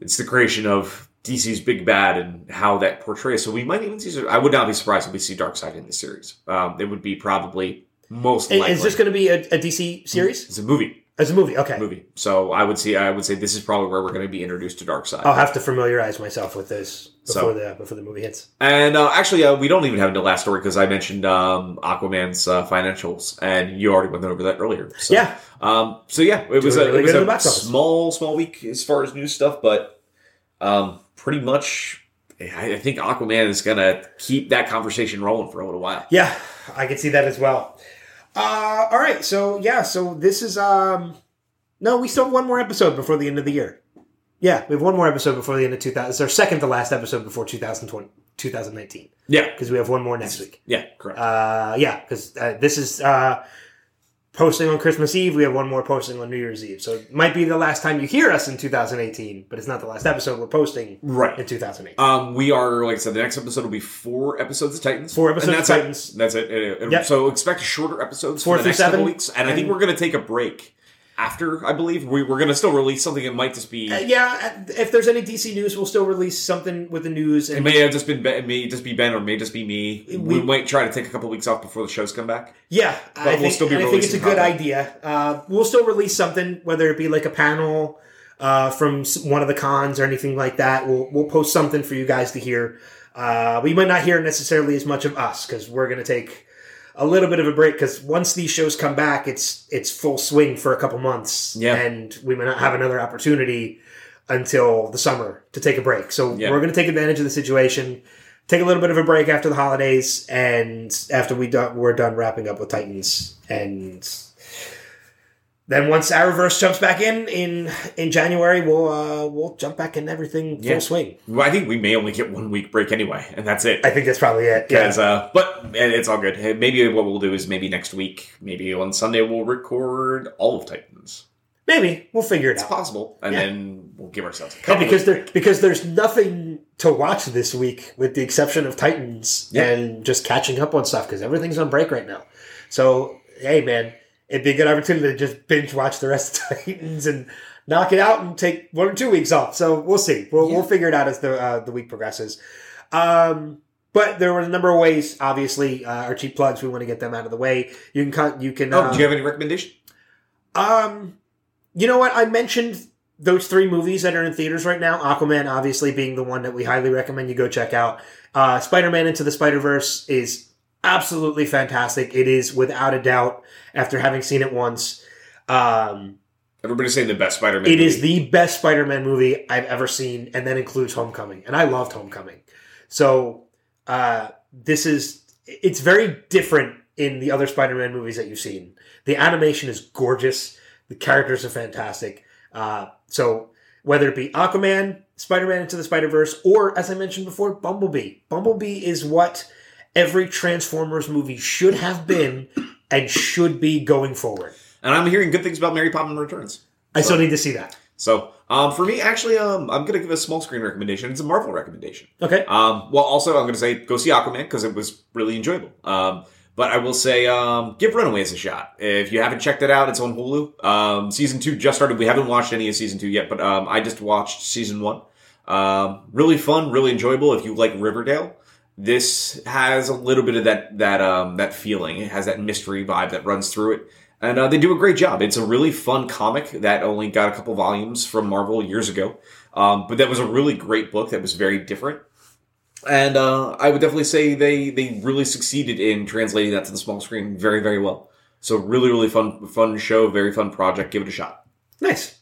it's the creation of DC's Big Bad and how that portrays. So we might even see. I would not be surprised if we see Darkseid in this series. Um, it would be probably most likely. is this going to be a, a DC series? It's a movie. It's a movie. Okay, Movie. So I would see. I would say this is probably where we're going to be introduced to Darkseid. I'll have to familiarize myself with this before So- the before the movie hits. And uh, actually, uh, we don't even have the last story because I mentioned um, Aquaman's uh, financials, and you already went over that earlier. So, Yeah. Um, so yeah, it was a, really it was a the box office. small, small week as far as news stuff, but um, pretty much, I, I think Aquaman is going to keep that conversation rolling for a little while. Yeah, I can see that as well. Uh, all right, so yeah, so this is um, no, we still have one more episode before the end of the year. Yeah, we have one more episode before the end of 2000. It's our second to last episode before 2020, 2019 Yeah, because we have one more next week. yeah, correct. Uh, yeah, because uh, this is uh, posting on Christmas Eve. We have one more posting on New Year's Eve, so it might be the last time you hear us in 2018, but it's not the last episode we're posting right. in 2018. Um, we are like I said. The next episode will be four episodes of Titans. Four episodes and that's of it. Titans. That's it. Uh, uh, Yep. So expect shorter episodes Four for the next couple weeks, and I think we're going to take a break after. I believe we, we're going to still release something. It might just be. Uh, yeah, if there's any DC news, we'll still release something with the news. It may have just been Ben, it may just be Ben, or it may just be me. We, We- might try to take a couple weeks off before the shows come back. yeah, I we'll think, still be I think it's a good content. idea. Uh, we'll still release something, whether it be like a panel uh, from one of the cons or anything like that. We'll we'll post something for you guys to hear. Uh, we might not hear necessarily as much of us because we're going to take a little bit of a break because once these shows come back, it's it's full swing for a couple months, Yeah. and we may not have another opportunity until the summer to take a break. So Yeah. we're going to take advantage of the situation, take a little bit of a break after the holidays, and after we do, we're done wrapping up with Titans, and then once Arrowverse jumps back in in in January, we'll uh, we'll jump back in everything full Yeah. swing. Well, I think we may only get one week break anyway, and that's it. I think that's probably it. Yeah. Uh, but it's all good. Maybe what we'll do is maybe next week, maybe on Sunday, we'll record all of Titans. Maybe we'll figure it It's out. possible, and Yeah. then we'll give ourselves a couple. because there because there's nothing to watch this week, with the exception of Titans Yeah. and just catching up on stuff because everything's on break right now. So, hey, man, it'd be a good opportunity to just binge watch the rest of Titans and knock it out and take one or two weeks off. So we'll see. We'll, Yeah. we'll figure it out as the uh, the week progresses. Um, but there were a number of ways. Obviously, uh, our cheap plugs. We want to get them out of the way. You can cut. You can. Oh, uh, do you have any recommendation? um, you know what? I mentioned those three movies that are in theaters right now. Aquaman, obviously, being the one that we highly recommend you go check out. Uh, Spider Man Into the Spider Verse is absolutely fantastic. It is without a doubt. After having seen it once, um, Everybody's saying the best Spider-Man. it is movie. the best Spider Man movie I've ever seen, and that includes Homecoming. And I loved Homecoming. So uh, this is it's very different in the other Spider Man movies that you've seen. The animation is gorgeous. The characters are fantastic. Uh, so whether it be Aquaman, Spider Man Into the Spider Verse, or as I mentioned before, Bumblebee. Bumblebee is what every Transformers movie should have been and should be going forward. and I'm hearing good things about Mary Poppins Returns. I still need to see that. So, um, for me, actually, um, I'm gonna give a small screen recommendation. It's a Marvel recommendation. Okay. Um, well, also, I'm going to say go see Aquaman because it was really enjoyable. Um, but I will say, um, give Runaways a shot. If you haven't checked it out, it's on Hulu. Um, season two just started. We haven't watched any of season two yet, but um, I just watched season one. Um, really fun, really enjoyable. If you like Riverdale, this has a little bit of that that um, that feeling. It has that mystery vibe that runs through it. And uh, they do a great job. It's a really fun comic that only got a couple volumes from Marvel years ago. Um, but that was a really great book that was very different and uh, I would definitely say they they really succeeded in translating that to the small screen very very well. So really really fun fun show, very fun project. Give it a shot. Nice.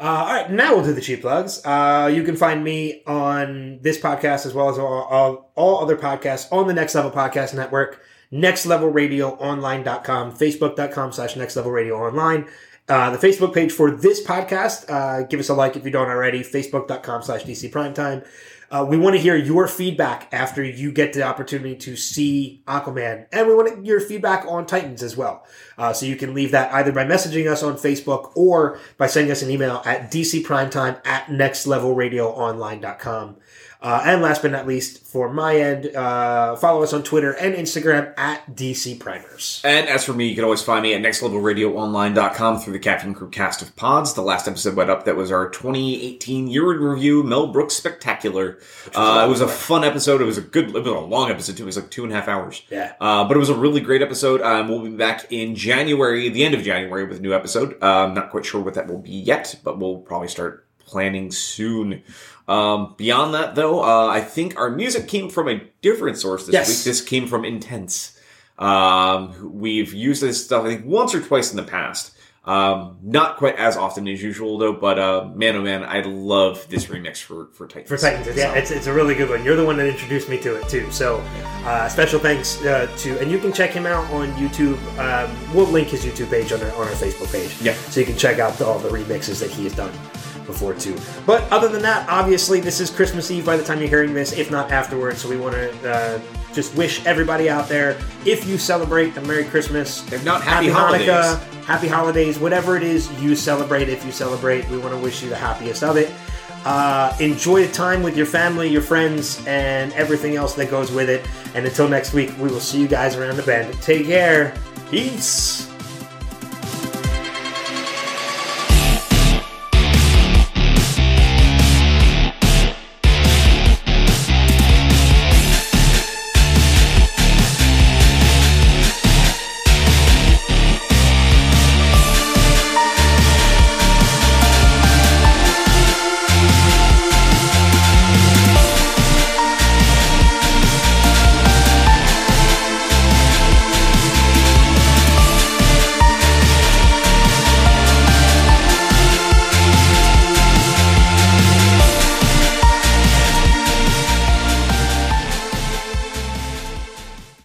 Uh, all right, now we'll do the cheap plugs. Uh, you can find me on this podcast as well as all, all, all other podcasts on the Next Level Podcast Network, nextlevelradioonline.com, facebook.com slash Next Level Radio Online. Uh, the Facebook page for this podcast, uh, give us a like if you don't already, facebook.com slash DC Primetime. Uh, we want to hear your feedback after you get the opportunity to see Aquaman, and we want your feedback on Titans as well. Uh, so you can leave that either by messaging us on Facebook or by sending us an email at dcprimetime at nextlevelradioonline.com. Uh, and last but not least, for my end, uh, follow us on Twitter and Instagram at DC Primers. And as for me, you can always find me at nextlevelradioonline.com through the Captain Crew cast of pods. The last episode went up that was our 2018 year in review, Mel Brooks Spectacular. Uh, it was a fun episode. It was a good, it was a long episode too. It was like two and a half hours. Yeah. Uh, but it was a really great episode. Um, we'll be back in January, the end of January, with a new episode. Uh, I'm not quite sure what that will be yet, but we'll probably start planning soon. Um, beyond that, though, uh, I think our music came from a different source this Yes. week. This came from Intense. Um, we've used this stuff, I think, once or twice in the past. Um, not quite as often as usual, though. But uh, man, oh man, I love this remix for for Titans. For Titans, yeah, it's, it's a really good one. You're the one that introduced me to it too. So, uh, special thanks uh, to, and you can check him out on YouTube. Um, we'll link his YouTube page on our, on our Facebook page. Yeah. So you can check out all the remixes that he has done before too. But other than that, obviously, this is Christmas Eve by the time you're hearing this, if not afterwards. So we want to uh, just wish everybody out there, if you celebrate a Merry Christmas, If not, happy Hanukkah, holidays. happy holidays, whatever it is you celebrate. If you celebrate, we want to wish you the happiest of it. Uh, enjoy the time with your family, your friends, and everything else that goes with it. And until next week, we will see you guys around the bend. Take care. Peace.